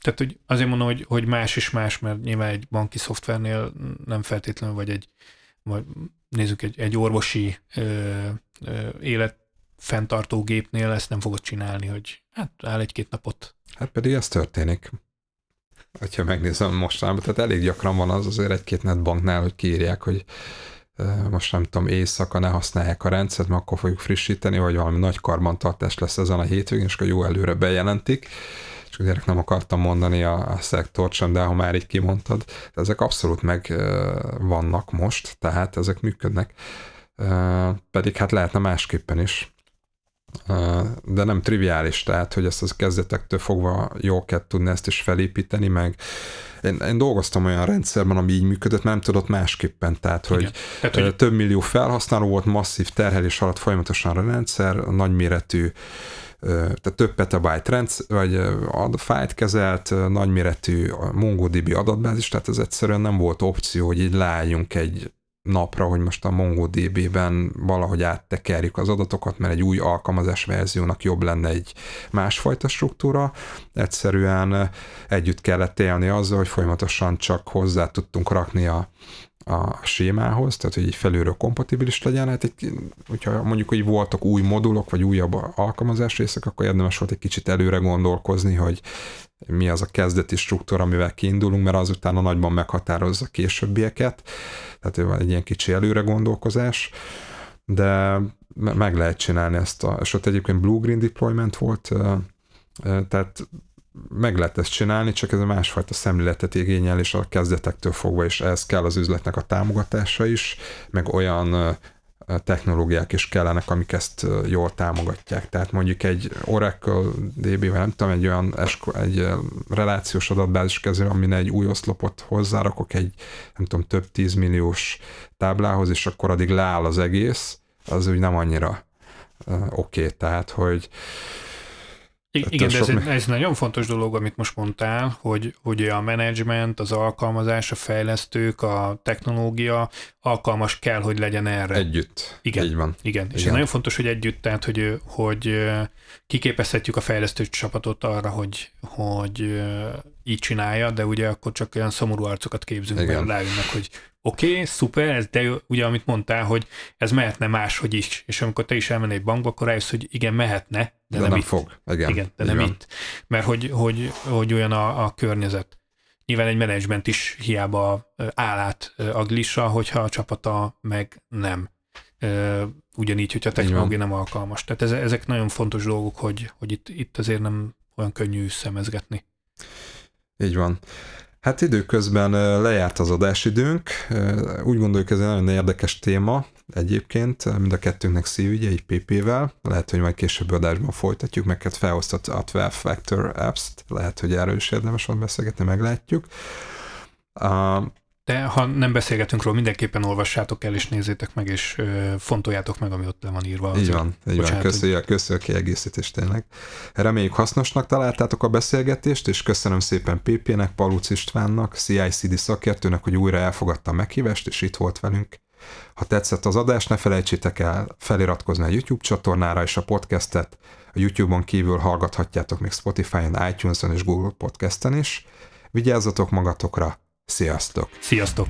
Tehát hogy azért mondom, hogy, hogy más is más, mert nyilván egy banki szoftvernél nem feltétlenül, vagy egy vagy nézzük egy, egy orvosi ö, ö, élet fenntartó gépnél ezt nem fogod csinálni, hogy hát áll egy-két napot. Hát pedig ez történik. Ha megnézem mostanában, tehát elég gyakran van az azért egy-két netbanknál, hogy kiírják, hogy most nem tudom, éjszaka ne használják a rendszert, mert akkor fogjuk frissíteni, vagy valami nagy karbantartás lesz ezen a hétvégén, és akkor jó előre bejelentik azért nem akartam mondani a, a szektort sem, de ha már így kimondtad, ezek abszolút meg vannak most, tehát ezek működnek, pedig hát lehetne másképpen is. De nem triviális, tehát, hogy ezt az kezdetektől fogva jól kell tudni ezt is felépíteni, meg én, én dolgoztam olyan rendszerben, ami így működött, nem tudott másképpen, tehát, hogy, tehát, hogy több millió felhasználó volt, masszív terhelés alatt folyamatosan a rendszer, nagyméretű tehát több petabyte rendsz, vagy fájt kezelt, nagyméretű MongoDB adatbázis, tehát ez egyszerűen nem volt opció, hogy így leálljunk egy napra, hogy most a MongoDB-ben valahogy áttekerjük az adatokat, mert egy új alkalmazás verziónak jobb lenne egy másfajta struktúra. Egyszerűen együtt kellett élni azzal, hogy folyamatosan csak hozzá tudtunk rakni a, a sémához, tehát hogy így felülről kompatibilis legyen. Hát egy, hogyha mondjuk, hogy voltak új modulok, vagy újabb alkalmazás részek, akkor érdemes volt egy kicsit előre gondolkozni, hogy mi az a kezdeti struktúra, amivel kiindulunk, mert azután a nagyban meghatározza későbbieket. Tehát van egy ilyen kicsi előre gondolkozás, de meg lehet csinálni ezt a, és ott egyébként blue-green deployment volt, tehát meg lehet ezt csinálni, csak ez a másfajta szemléletet igényel, és a kezdetektől fogva is ehhez kell az üzletnek a támogatása is, meg olyan technológiák is kellenek, amik ezt jól támogatják. Tehát mondjuk egy Oracle DB, vagy nem tudom, egy olyan egy relációs adatbázis kező, amin egy új oszlopot hozzárakok egy, nem tudom, több tízmilliós táblához, és akkor addig leáll az egész, az úgy nem annyira oké. Okay. Tehát, hogy igen, de ez, egy, ez nagyon fontos dolog, amit most mondtál, hogy, hogy a menedzsment, az alkalmazás, a fejlesztők, a technológia alkalmas kell, hogy legyen erre. Együtt. Igen. Így van. Igen. És igen. ez nagyon fontos, hogy együtt, tehát, hogy, hogy kiképezhetjük a fejlesztő csapatot arra, hogy, hogy így csinálja, de ugye akkor csak olyan szomorú arcokat képzünk, mert rájönnek, hogy oké, okay, szuper, ez de ugye amit mondtál, hogy ez mehetne máshogy is, és amikor te is elmennél egy bankba, akkor rájössz, hogy igen, mehetne, de, de nem, nem itt. fog. Igen, igen de nem van. itt. Mert hogy, hogy, hogy olyan a, a környezet. Nyilván egy menedzsment is hiába áll át a glissa, hogyha a csapata meg nem. Ugyanígy, hogyha a technológia nem alkalmas. Tehát ez, ezek nagyon fontos dolgok, hogy, hogy itt, itt azért nem olyan könnyű szemezgetni. Így van. Hát időközben lejárt az adásidőnk, úgy gondoljuk ez egy nagyon érdekes téma egyébként, mind a kettőnknek szívügye, egy PP-vel, lehet, hogy majd később adásban folytatjuk, meg hát felhoztat a 12 Factor Apps-t, lehet, hogy erről is érdemes van beszélgetni, meglátjuk. De ha nem beszélgetünk róla, mindenképpen olvassátok el, és nézzétek meg, és fontoljátok meg, ami ott le van írva. Így van, így Bocsánat, van. Köszönjük, köszönjük a kiegészítést tényleg. Reméljük hasznosnak találtátok a beszélgetést, és köszönöm szépen PP-nek, Paluc Istvánnak, CICD szakértőnek, hogy újra elfogadta a meghívást, és itt volt velünk. Ha tetszett az adás, ne felejtsétek el feliratkozni a YouTube csatornára és a podcastet. A YouTube-on kívül hallgathatjátok még Spotify-on, iTunes-on és Google Podcast-en is. Vigyázzatok magatokra, Sziasztok! Sziasztok!